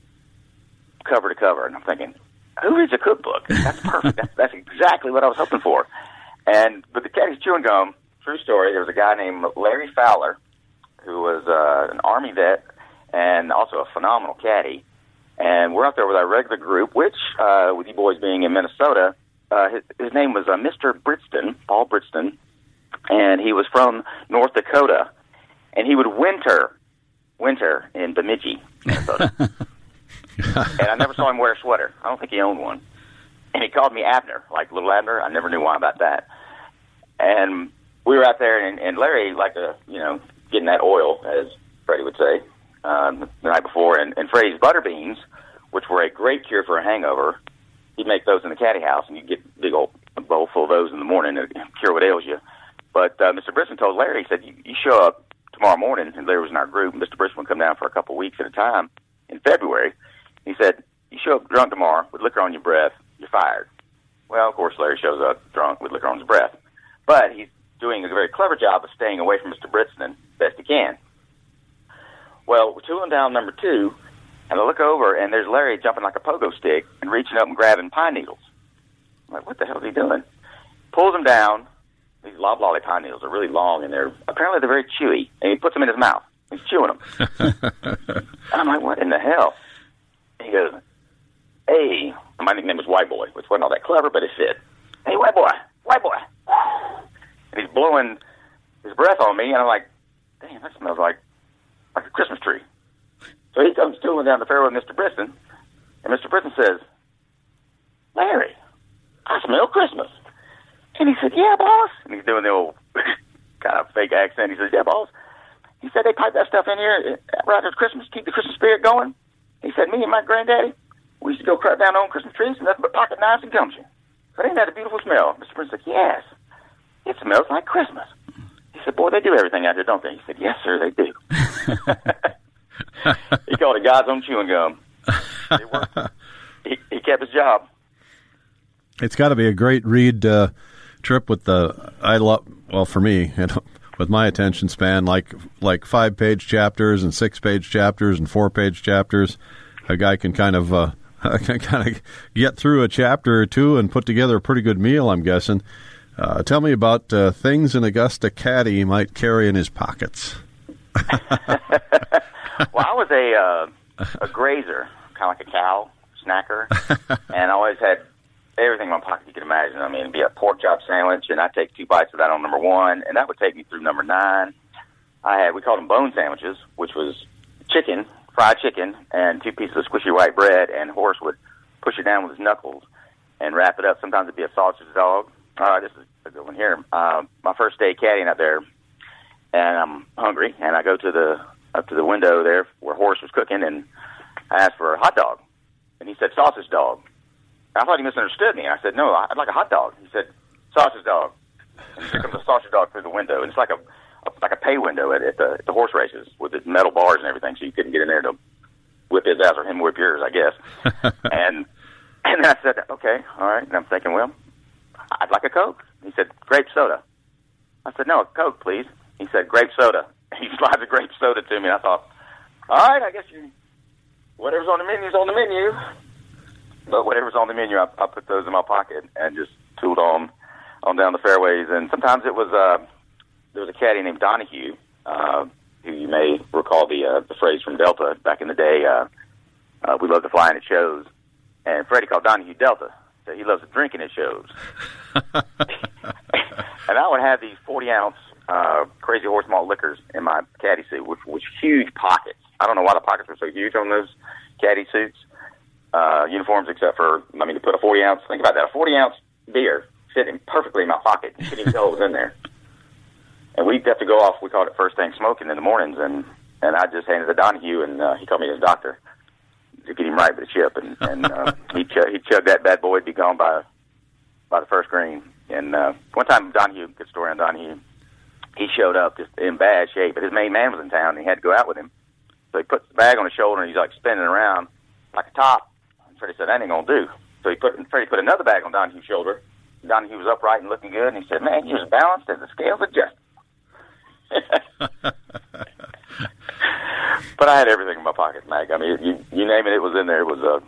cover to cover, and I'm thinking, who reads a cookbook? That's perfect. that's, that's exactly what I was hoping for. And but the Caddy's chewing gum, true story. There was a guy named Larry Fowler, who was uh, an army vet and also a phenomenal caddy. And we're out there with our regular group, which, uh, with you boys being in Minnesota, uh, his, his name was uh, Mr. Britston, Paul Britston, and he was from North Dakota, and he would winter, winter in Bemidji, Minnesota and I never saw him wear a sweater. I don't think he owned one. And he called me Abner, like little Abner. I never knew why about that. And we were out there, and, and Larry liked to, you know, getting that oil, as Freddie would say, um, the night before. And, and Freddie's butter beans, which were a great cure for a hangover, he'd make those in the caddy house, and you'd get a big old bowl full of those in the morning to cure what ails you. But uh, Mr. Briston told Larry, he said, you, you show up tomorrow morning, and Larry was in our group. Mr. Briston would come down for a couple weeks at a time in February. He said, you show up drunk tomorrow with liquor on your breath, you're fired. Well, of course, Larry shows up drunk with liquor on his breath. But he's doing a very clever job of staying away from Mr. Britston best he can. Well, we're tooling down number two, and I look over, and there's Larry jumping like a pogo stick and reaching up and grabbing pine needles. I'm like, what the hell is he doing? Pulls them down. These loblolly pine needles are really long, and they're apparently they're very chewy. And he puts them in his mouth. He's chewing them. and I'm like, what in the hell? He goes, hey, my nickname was White Boy, which wasn't all that clever, but it fit. Hey, White Boy, White Boy. And he's blowing his breath on me, and I'm like, damn, that smells like like a Christmas tree. So he comes tooling down the fairway with Mr. Briston, and Mr. Briston says, Larry, I smell Christmas. And he said, yeah, boss. And he's doing the old kind of fake accent. He says, yeah, boss. He said, they pipe that stuff in here right after Christmas, keep the Christmas spirit going. He said, me and my granddaddy, we used to go cut down on Christmas trees and nothing but pocket knives and gumshoe. But ain't that a beautiful smell? Mr. Prince said, yes. It smells like Christmas. He said, boy, they do everything out here, don't they? He said, yes, sir, they do. he called it God's own chewing gum. It worked. He, he kept his job. It's got to be a great read uh, Tripp with the I love well for me you know, with my attention span like like five page chapters and six page chapters and four page chapters. A guy can kind of uh, can kind of get through a chapter or two and put together a pretty good meal. I'm guessing. Uh, tell me about uh, things an Augusta caddy might carry in his pockets. Well, I was a uh, a grazer, kind of like a cow snacker, and I always had everything in my pocket you could imagine. I mean, it'd be a pork chop sandwich, and I'd take two bites of that on number one, and that would take me through number nine. I had we called them bone sandwiches, which was chicken, fried chicken, and two pieces of squishy white bread, and Horace would push it down with his knuckles and wrap it up. Sometimes it'd be a sausage dog. Uh, this is a good one here. Uh, my first day caddying out there, and I'm hungry, and I go to the up to the window there where Horace was cooking, and I asked for a hot dog, and he said sausage dog. I thought he misunderstood me. I said, no, I'd like a hot dog. He said, sausage dog. And here comes a sausage dog through the window. And it's like a like a pay window at, at, the, at the horse races with the metal bars and everything, so you couldn't get in there to whip his ass or him whip yours, I guess. and and I said, okay, all right. And I'm thinking, well, I'd like a Coke. He said, grape soda. I said, no, a Coke, please. He said, grape soda. He slides a grape soda to me. And I thought, all right, I guess you, whatever's on the menu's on the menu. But whatever's on the menu, I, I put those in my pocket and just tooled on on down the fairways. And sometimes it was uh, there was a caddy named Donahue. Uh, who you may recall the uh, the phrase from Delta back in the day. Uh, uh, we love to fly and it shows, and Freddie called Donahue Delta. So he loves to drink and it shows. and I would have these forty ounce uh, crazy horse malt liquors in my caddy suit, which was huge pockets. I don't know why the pockets were so huge on those caddy suits, uh, uniforms, except for I mean to put a forty ounce. Think about that, a forty ounce beer fitting perfectly in my pocket. You couldn't even tell it was in there. And we'd have to go off. We called it first thing smoking in the mornings, and and I just handed it to Donahue, and uh, he called me his doctor to get him right with the chip, and and uh, he ch- he chugged that bad boy, he'd be gone by by the first green. And uh, one time, Donahue, good story on Donahue, he showed up just in bad shape, but his main man was in town, and he had to go out with him. So he put the bag on his shoulder, and he's like spinning around like a top. And Freddie said, "That ain't gonna do." So he put Freddie put another bag on Donahue's shoulder. Donahue was upright and looking good, and he said, "Man, you was balanced as the scales adjusted." But I had everything in my pocket, Mac. I mean, you you name it, it was in there. It was a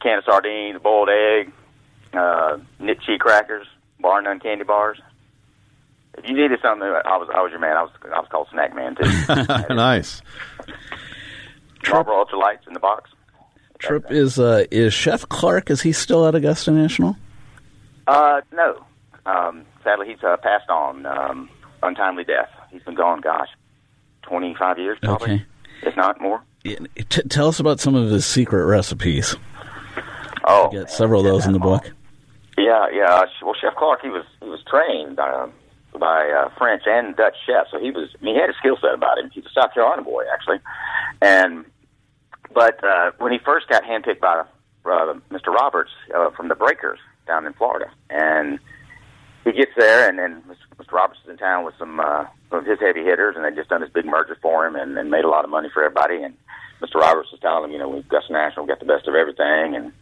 can of sardines, a boiled egg, uh, knit cheese crackers, bar none candy bars. If you needed something, I was I was your man. I was I was called Snack Man too. nice. Marlboro Ultralights in the box. Tripp is uh, is Chef Clark? Is he still at Augusta National? Uh, no. Um, sadly, he's uh, passed on. Um, untimely death. He's been gone, gosh, 25 years probably, Okay. if not more. Yeah, T- tell us about some of his secret recipes. Oh, you Get several of those in the book. Yeah, yeah. uh, Well, Chef Clark, he was he was trained uh, by uh, French and Dutch chefs, so he was. I mean, he had a skill set about him. He's a South Carolina boy, actually, and but uh, when he first got handpicked by uh, Mr. Roberts uh, from the Breakers down in Florida, and he gets there, and then Mr. Roberts is in town with some uh, of his heavy hitters, and they just done this big merger for him, and, and made a lot of money for everybody. And Mr. Roberts was telling him, you know, we've got national, got the best of everything, and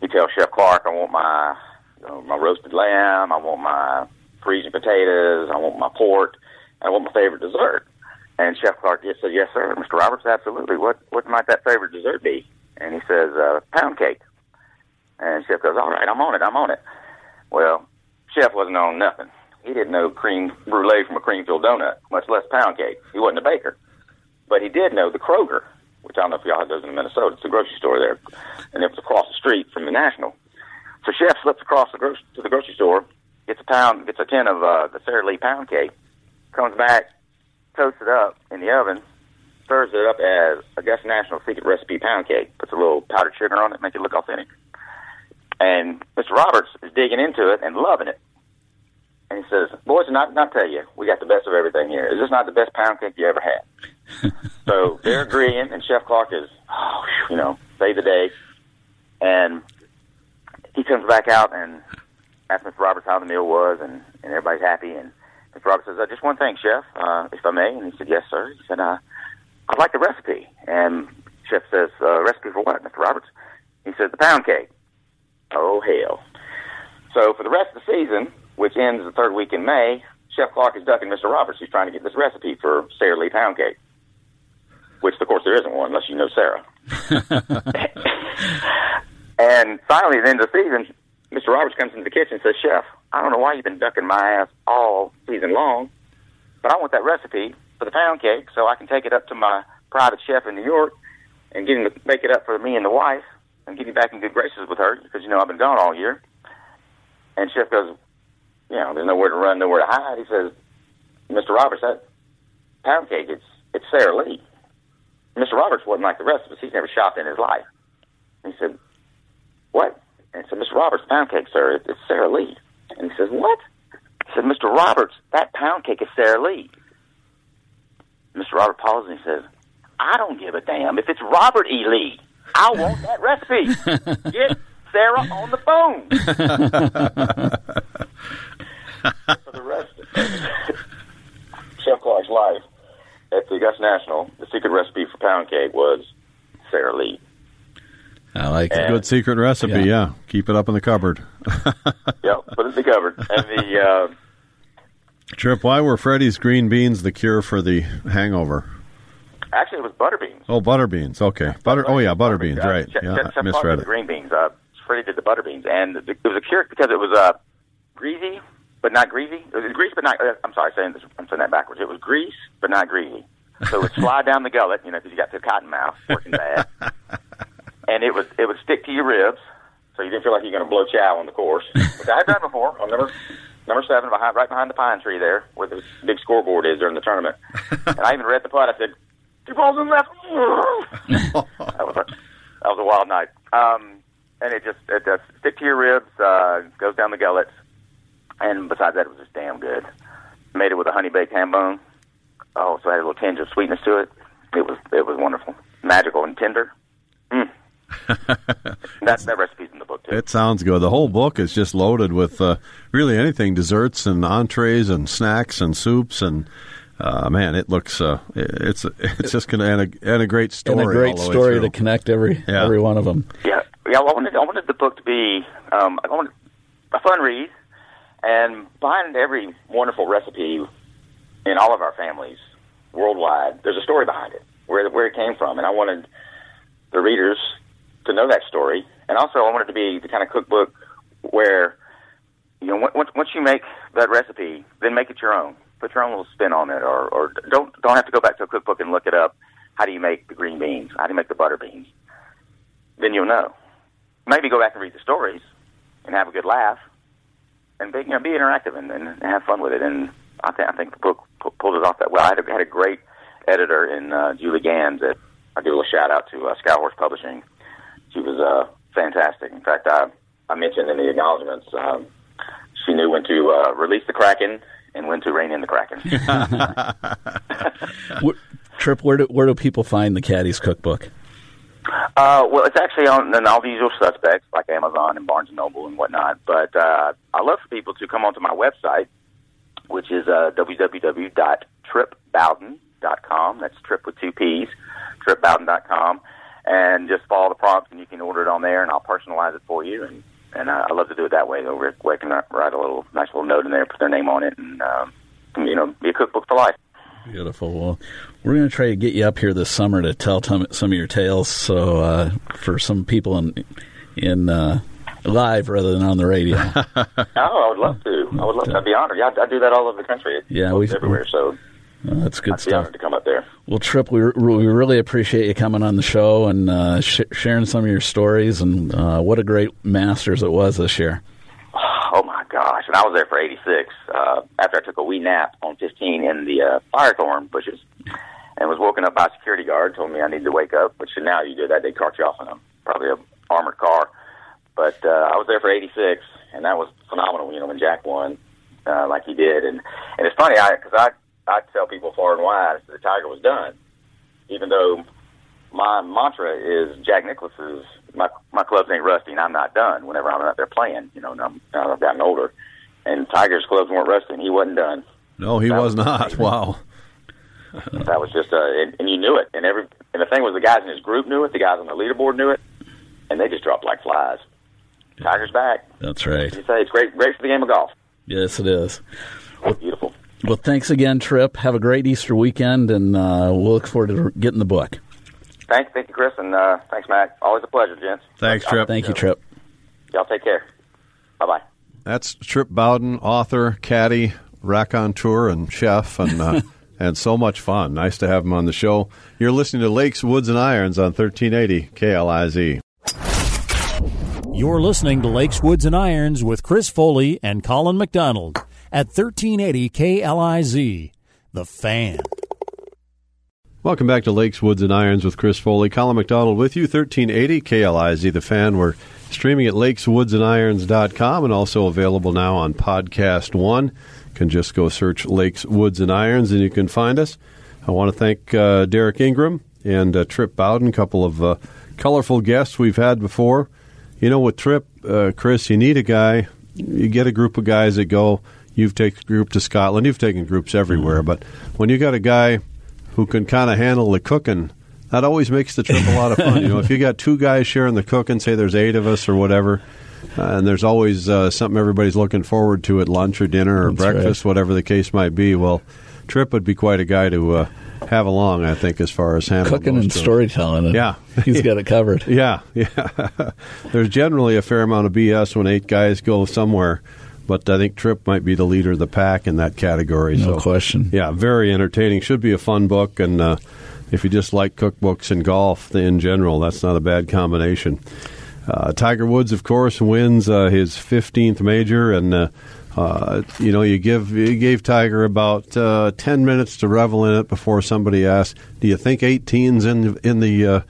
he tells Chef Clark, I want my you know, my roasted lamb, I want my freezing potatoes, I want my pork, I want my favorite dessert. And Chef Clark just said, yes, sir, Mr. Roberts, absolutely. What what might that favorite dessert be? And he says, uh, pound cake. And Chef goes, all right, I'm on it, I'm on it. Well, Chef wasn't on nothing. He didn't know cream brulee from a cream filled donut, much less pound cake. He wasn't a baker. But he did know the Kroger, which I don't know if y'all have those in Minnesota. It's a grocery store there. And it was across the street from the National. So Chef slips across the gro- to the grocery store, gets a pound, gets a tin of uh, the Sara Lee pound cake, comes back, toasts it up in the oven, serves it up as Augusta National Secret Recipe pound cake. Puts a little powdered sugar on it, make it look authentic. And Mr. Roberts is digging into it and loving it. And he says, "Boys, not not tell you, we got the best of everything here. Is this not the best pound cake you ever had?" so they're agreeing, and Chef Clark is, oh, you know, save the day. And he comes back out and asks Mr. Roberts how the meal was, and, and everybody's happy. And Mr. Roberts says, uh, "Just one thing, Chef, uh, if I may." And he said, "Yes, sir." He said, uh, "I'd like the recipe." And Chef says, uh, "Recipe for what, Mr. Roberts?" He says, "The pound cake." Oh hell! So for the rest of the season, which ends the third week in May, Chef Clark is ducking Mr. Roberts. He's trying to get this recipe for Sara Lee pound cake, which of course there isn't one unless you know Sarah. and finally, at the end of the season, Mr. Roberts comes into the kitchen and says, "Chef, I don't know why you've been ducking my ass all season long, but I want that recipe for the pound cake so I can take it up to my private chef in New York and get him to make it up for me and the wife." and get you back in good graces with her because you know I've been gone all year. And Chef goes, you know, there's nowhere to run, nowhere to hide. He says, Mr. Roberts, that pound cake, it's it's Sara Lee. Mr. Roberts wasn't like the rest of us. He's never shopped in his life. And he said, what? And he said, Mr. Roberts, pound cake, sir, it's Sara Lee. And he says, what? He said, Mr. Roberts, that pound cake is Sara Lee. Mr. Robert pauses and he says, I don't give a damn if it's Robert E. Lee. I want that recipe. Get Sarah on the phone. For the rest of Chef Clark's life at the Augusta National, the secret recipe for pound cake was Sara Lee. I like it. Good secret recipe, Yeah. yeah. Keep it up in the cupboard. Yep, put it in the cupboard. And the uh, Tripp, why were Freddie's green beans the cure for the hangover? actually it was butter beans. Oh, butter beans. Okay. Butter. Oh, yeah, butter beans. Uh, Right. Chef, Yeah, Chef, I Chef Clark misread did the it. green beans. Uh, Freddie did the butter beans, and it was a cure because it was uh, greasy but not greasy. It was grease but not. Uh, I'm sorry, saying this, I'm saying that backwards. It was grease but not greasy. So it would slide down the gullet, you know, because you got the cotton mouth working bad, and it would it would stick to your ribs, so you didn't feel like you're going to blow chow on the course. Which I had done before on number number seven, behind right behind the pine tree there, where the big scoreboard is during the tournament. and I even read the putt. I said, two balls in left. that was a that was a wild night. Um, and it just it does stick to your ribs, uh, goes down the gullet, and besides that, it was just damn good. Made it with a honey baked ham bone. Oh, so it had a little tinge of sweetness to it. It was it was wonderful, magical and tender. Mm. that that recipe's in the book too. It sounds good. The whole book is just loaded with uh, really anything desserts and entrees and snacks and soups and uh, man, it looks uh, it's it's just gonna and a, and a great story. And a great story to connect every Yeah. every one of them. Yeah, yeah. I wanted I wanted the book to be um, I wanted a fun read, and behind every wonderful recipe in all of our families worldwide, there's a story behind it, where where it came from, and I wanted the readers to know that story, and also I wanted it to be the kind of cookbook where you know once once you make that recipe, then make it your own. Put your own little spin on it, or or don't don't have to go back to a cookbook and look it up. How do you make the green beans? How do you make the butter beans? Then you'll know. Maybe go back and read the stories and have a good laugh, and be, you know be interactive and, and have fun with it. And I think I think the book pu- pulled it off that well. I had a, had a great editor in uh, Julie Gans that I give a little shout out to uh, Skyhorse Publishing. She was uh, fantastic. In fact, I I mentioned in the acknowledgments um, she knew when to uh, release the Kraken and when to rein in the Kraken. Tripp, where do where do people find the Caddy's Cookbook? Uh, well, it's actually on on all the usual suspects like Amazon and Barnes and Noble and whatnot. But uh, I love for people to come onto my website, which is uh, www.trippbowden.com. That's Tripp with two P's, trippbowden.com, and just follow the prompts, and you can order it on there, and I'll personalize it for you. And and uh, I love to do it that way. Over I can write a little nice little note in there, put their name on it, and um, you know, be a cookbook for life. Beautiful. Well, we're going to try to get you up here this summer to tell some of your tales. So uh, for some people in in uh, live rather than on the radio. Oh, I would love to. I would love to. I'd be honored. Yeah, I, I do that all over the country. Yeah, we everywhere. So Uh, that's good I'd be stuff. honored to come up there. Well, Tripp, we, we really appreciate you coming on the show and uh, sh- sharing some of your stories. And uh, what a great Masters it was this year. Gosh! And I was there for '86 uh, after I took a wee nap on 15 in the uh, firethorn bushes, and was woken up by a security guard. Told me I needed to wake up, which now you do that they cart you off in a probably a armored car. But uh, I was there for '86, and that was phenomenal. You know when Jack won uh, like he did, and and it's funny I because I I tell people far and wide the Tiger was done, even though my mantra is Jack Nicklaus's my my clubs ain't rusty and I'm not done whenever I'm out there playing, you know, now, now that I've gotten older. And Tiger's clubs weren't rusty and he wasn't done. No, he That was was not. Wow. That was just uh and, and you knew it. And every and the thing was the guys in his group knew it, the guys on the leaderboard knew it, and they just dropped like flies. Tiger's back. That's right. You say it's great great for the game of golf. Yes, it is. Beautiful. Well, thanks again, Tripp. Have a great Easter weekend, and uh, we'll look forward to getting the book. Thanks, thank you, Chris, and uh, thanks, Matt. Always a pleasure, gents. Thanks, Tripp. Thank you, Tripp. Y'all take care. Bye bye. That's Tripp Bowden, author, caddy, raconteur, and chef, and uh, and so much fun. Nice to have him on the show. You're listening to Lakes, Woods, and Irons on 1380 KLIZ. You're listening to Lakes, Woods, and Irons with Chris Foley and Colin McDonald at 1380 KLIZ. The Fan. Welcome back to Lakes, Woods, and Irons with Chris Foley. Colin McDonald with you, 1380 KLIZ, the fan. We're streaming at lakeswoodsandirons.com and also available now on Podcast One. You can just go search Lakes, Woods, and Irons and you can find us. I want to thank uh, Derek Ingram and uh, Tripp Bowden, a couple of uh, colorful guests we've had before. You know, with Tripp, uh, Chris, you need a guy. You get a group of guys that go. You've taken a group to Scotland. You've taken groups everywhere. But when you got a guy who can kind of handle the cooking, that always makes the trip a lot of fun. You know, if you got two guys sharing the cooking, say there's eight of us or whatever, uh, and there's always uh, something everybody's looking forward to at lunch or dinner or That's breakfast, whatever the case might be. Well, Tripp would be quite a guy to uh, have along, I think, as far as handling Cooking and storytelling. Yeah. he's got it covered. Yeah, yeah. There's generally a fair amount of BS when eight guys go somewhere, but I think Tripp might be the leader of the pack in that category. No so, question. Yeah, very entertaining. Should be a fun book, and uh, if you just like cookbooks and golf in general, that's not a bad combination. Uh, Tiger Woods, of course, wins uh, his 15th major, and uh, uh, you know you give you gave Tiger about uh, 10 minutes to revel in it before somebody asked, "Do you think 18's in in the uh,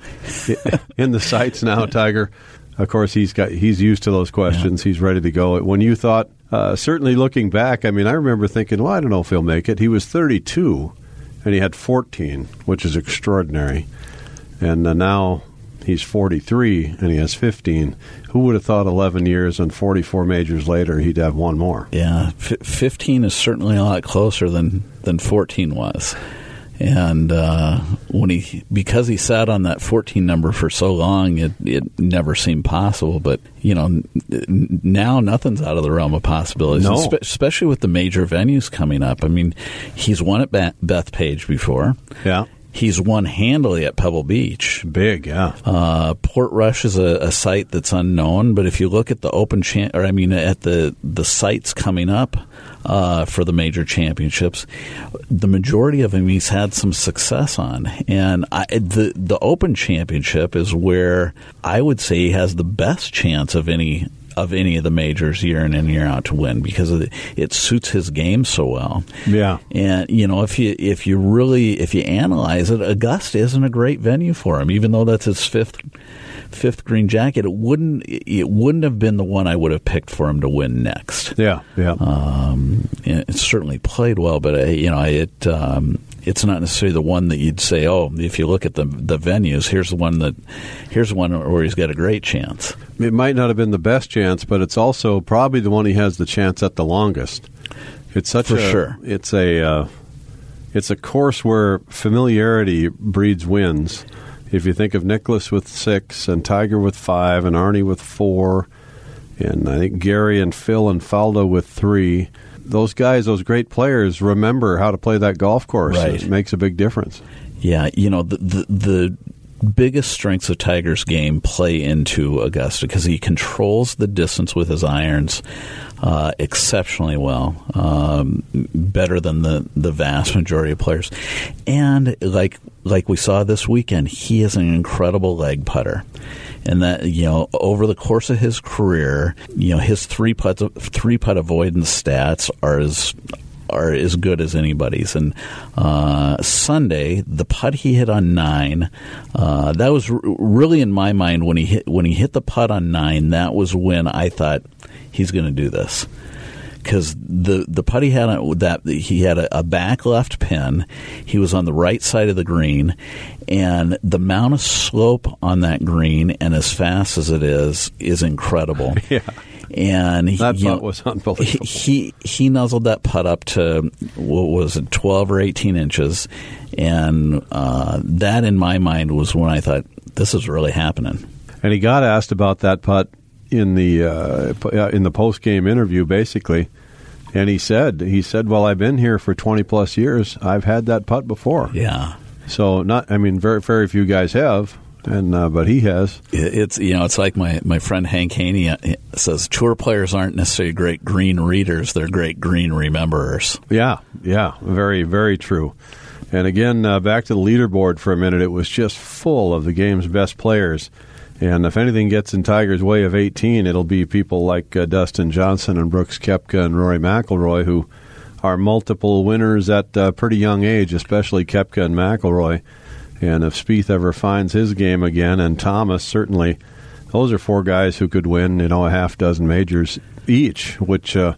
in the sights now, Tiger?" Of course, he's got he's used to those questions. He's ready to go. When you thought, uh, certainly looking back, I mean, I remember thinking, "Well, I don't know if he'll make it." He was 32, and he had 14, which is extraordinary. And uh, now he's 43 and he has 15. Who would have thought 11 years and 44 majors later he'd have one more? Yeah, f- 15 is certainly a lot closer than, than 14 was. And uh, when he, because he sat on that 14 number for so long, it, it never seemed possible. But you know, n- now nothing's out of the realm of possibilities, No. Espe- especially with the major venues coming up. I mean, he's won at Ba- Bethpage before. Yeah. He's won handily at Pebble Beach. Big, yeah. Uh, Portrush is a, a site that's unknown, but if you look at the Open Champ, or I mean, at the the sites coming up uh, for the major championships, the majority of them he's had some success on, and I, the the Open Championship is where I would say he has the best chance of any of any of the majors year in and year out to win because of it suits his game so well. Yeah. And you know, if you if you really if you analyze it, Augusta isn't a great venue for him, even though that's his fifth fifth green jacket. It wouldn't it wouldn't have been the one I would have picked for him to win next. Yeah, yeah. Um, it certainly played well, but uh, you know it. Um, it's not necessarily the one that you'd say, oh, if you look at the the venues, here's the one that here's the one where he's got a great chance. it might not have been the best chance, but it's also probably the one he has the chance at the longest. It's such For a sure. it's a uh, it's a course where familiarity breeds wins. If you think of Nicklaus with six and Tiger with five and Arnie with four, and I think Gary and Phil and Faldo with three, those guys, those great players, remember how to play that golf course. Right. It makes a big difference. Yeah, you know the the, the biggest strengths of Tiger's game play into Augusta because he controls the distance with his irons uh, exceptionally well, um, better than the the vast majority of players, and like like we saw this weekend, he is an incredible lag putter. And that you know, over the course of his career, you know, his three putt three putt avoidance stats are as are as good as anybody's. And uh, Sunday, the putt he hit on nine, uh, that was r- really in my mind when he hit when he hit the putt on nine. That was when I thought he's going to do this. Because the the putt he had on, that he had a, a back left pin, he was on the right side of the green, and the amount of slope on that green and as fast as it is is incredible. Yeah. And he- That you putt know, was unbelievable. he he nuzzled that putt up to what was it, twelve or eighteen inches, and uh, that in my mind was when I thought this is really happening. And he got asked about that putt in the uh, uh, in the post game interview, basically, and he said he said, "Well, I've been here for twenty plus years. I've had that putt before. Yeah, So not, I mean, very very few guys have, and uh, but he has. It's you know it's like my my friend Hank Haney uh, says tour players aren't necessarily great green readers; they're great green rememberers. Yeah, yeah, very very true. And again, uh, back to the leaderboard for a minute. It was just full of the game's best players. And if anything gets in Tiger's way of 18, it'll be people like uh, Dustin Johnson and Brooks Koepka and Rory McIlroy, who are multiple winners at a pretty young age, especially Koepka and McIlroy. And if Spieth ever finds his game again, and Thomas certainly, those are four guys who could win, you know, a half dozen majors each, which uh,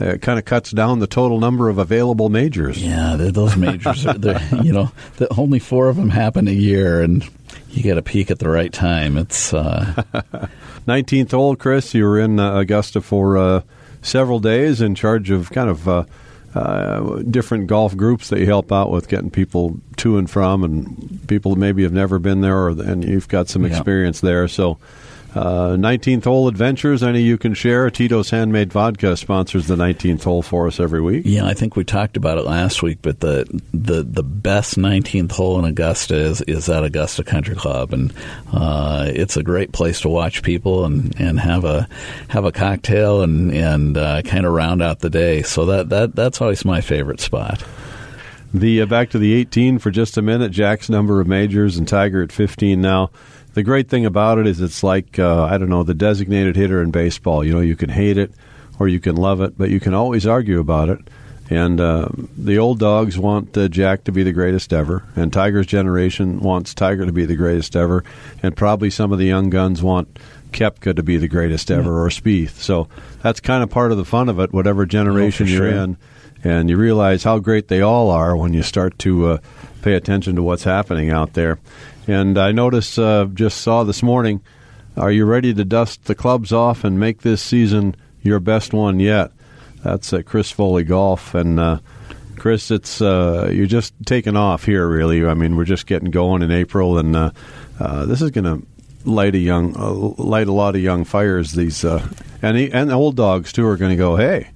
uh, kind of cuts down the total number of available majors. Yeah, those majors, are, you know, the, only four of them happen a year, and you get a peak at the right time. It's uh, 19th hole, Chris. You were in uh, Augusta for uh, several days in charge of kind of uh, different golf groups that you help out with getting people to and from, and people that maybe have never been there, or, and you've got some Yeah. experience there. So, Uh, 19th Hole Adventures, any you can share. Tito's Handmade Vodka sponsors the 19th hole for us every week. Yeah, I think we talked about it last week, but the the, the best 19th hole in Augusta is, is at Augusta Country Club, and uh, it's a great place to watch people and, and have a have a cocktail and and uh, kind of round out the day. So that, that that's always my favorite spot. The uh, back to the 18 for just a minute. Jack's number of majors and Tiger at 15 now the great thing about it is it's like uh, I don't know the designated hitter in baseball. You know, you can hate it or you can love it, but you can always argue about it. And uh, the old dogs want uh, Jack to be the greatest ever, and Tiger's generation wants Tiger to be the greatest ever, and probably some of the young guns want Koepka to be the greatest ever yeah. or Spieth. So that's kind of part of the fun of it, whatever generation oh, you're sure. in, and you realize how great they all are when you start to uh, pay attention to what's happening out there. And I noticed, uh, just saw this morning, are you ready to dust the clubs off and make this season your best one yet? That's uh, Chris Foley Golf. And uh, Chris, it's uh, you're just taking off here, really. I mean, we're just getting going in April, and uh, uh, this is going to light a young, uh, light a lot of young fires. These uh, and he, and the old dogs too are going to go, hey,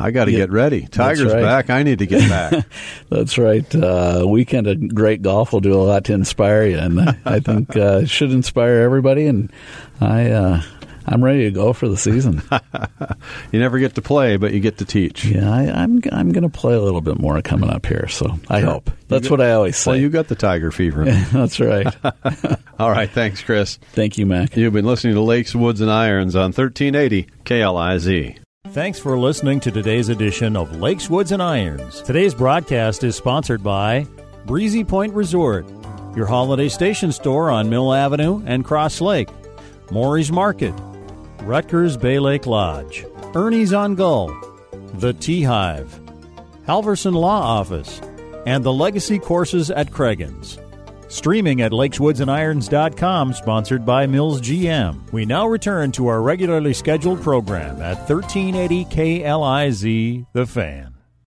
I got to get ready. Tiger's right. back. I need to get back. that's right. Uh, weekend of great golf will do a lot to inspire you, and I think uh, it should inspire everybody. And I, uh, I'm ready to go for the season. you never get to play, but you get to teach. Yeah, I, am I'm, I'm going to play a little bit more coming up here. So I sure. hope that's got, what I always say. Well, you got the Tiger fever. that's right. All right. Thanks, Chris. Thank you, Mac. You've been listening to Lakes, Woods, and Irons on 1380 KLIZ. Thanks for listening to today's edition of Lakes, Woods, and Irons. Today's broadcast is sponsored by Breezy Point Resort, your holiday station store on Mill Avenue and Crosslake, Maury's Market, Ruttger's Bay Lake Lodge, Ernie's on Gull, The Tea Hive, Halverson Law Office, and the Legacy Courses at Cragun's. Streaming at lakeswoodsandirons.com, sponsored by Mills GM. We now return to our regularly scheduled program at 1380 KLIZ The Fan.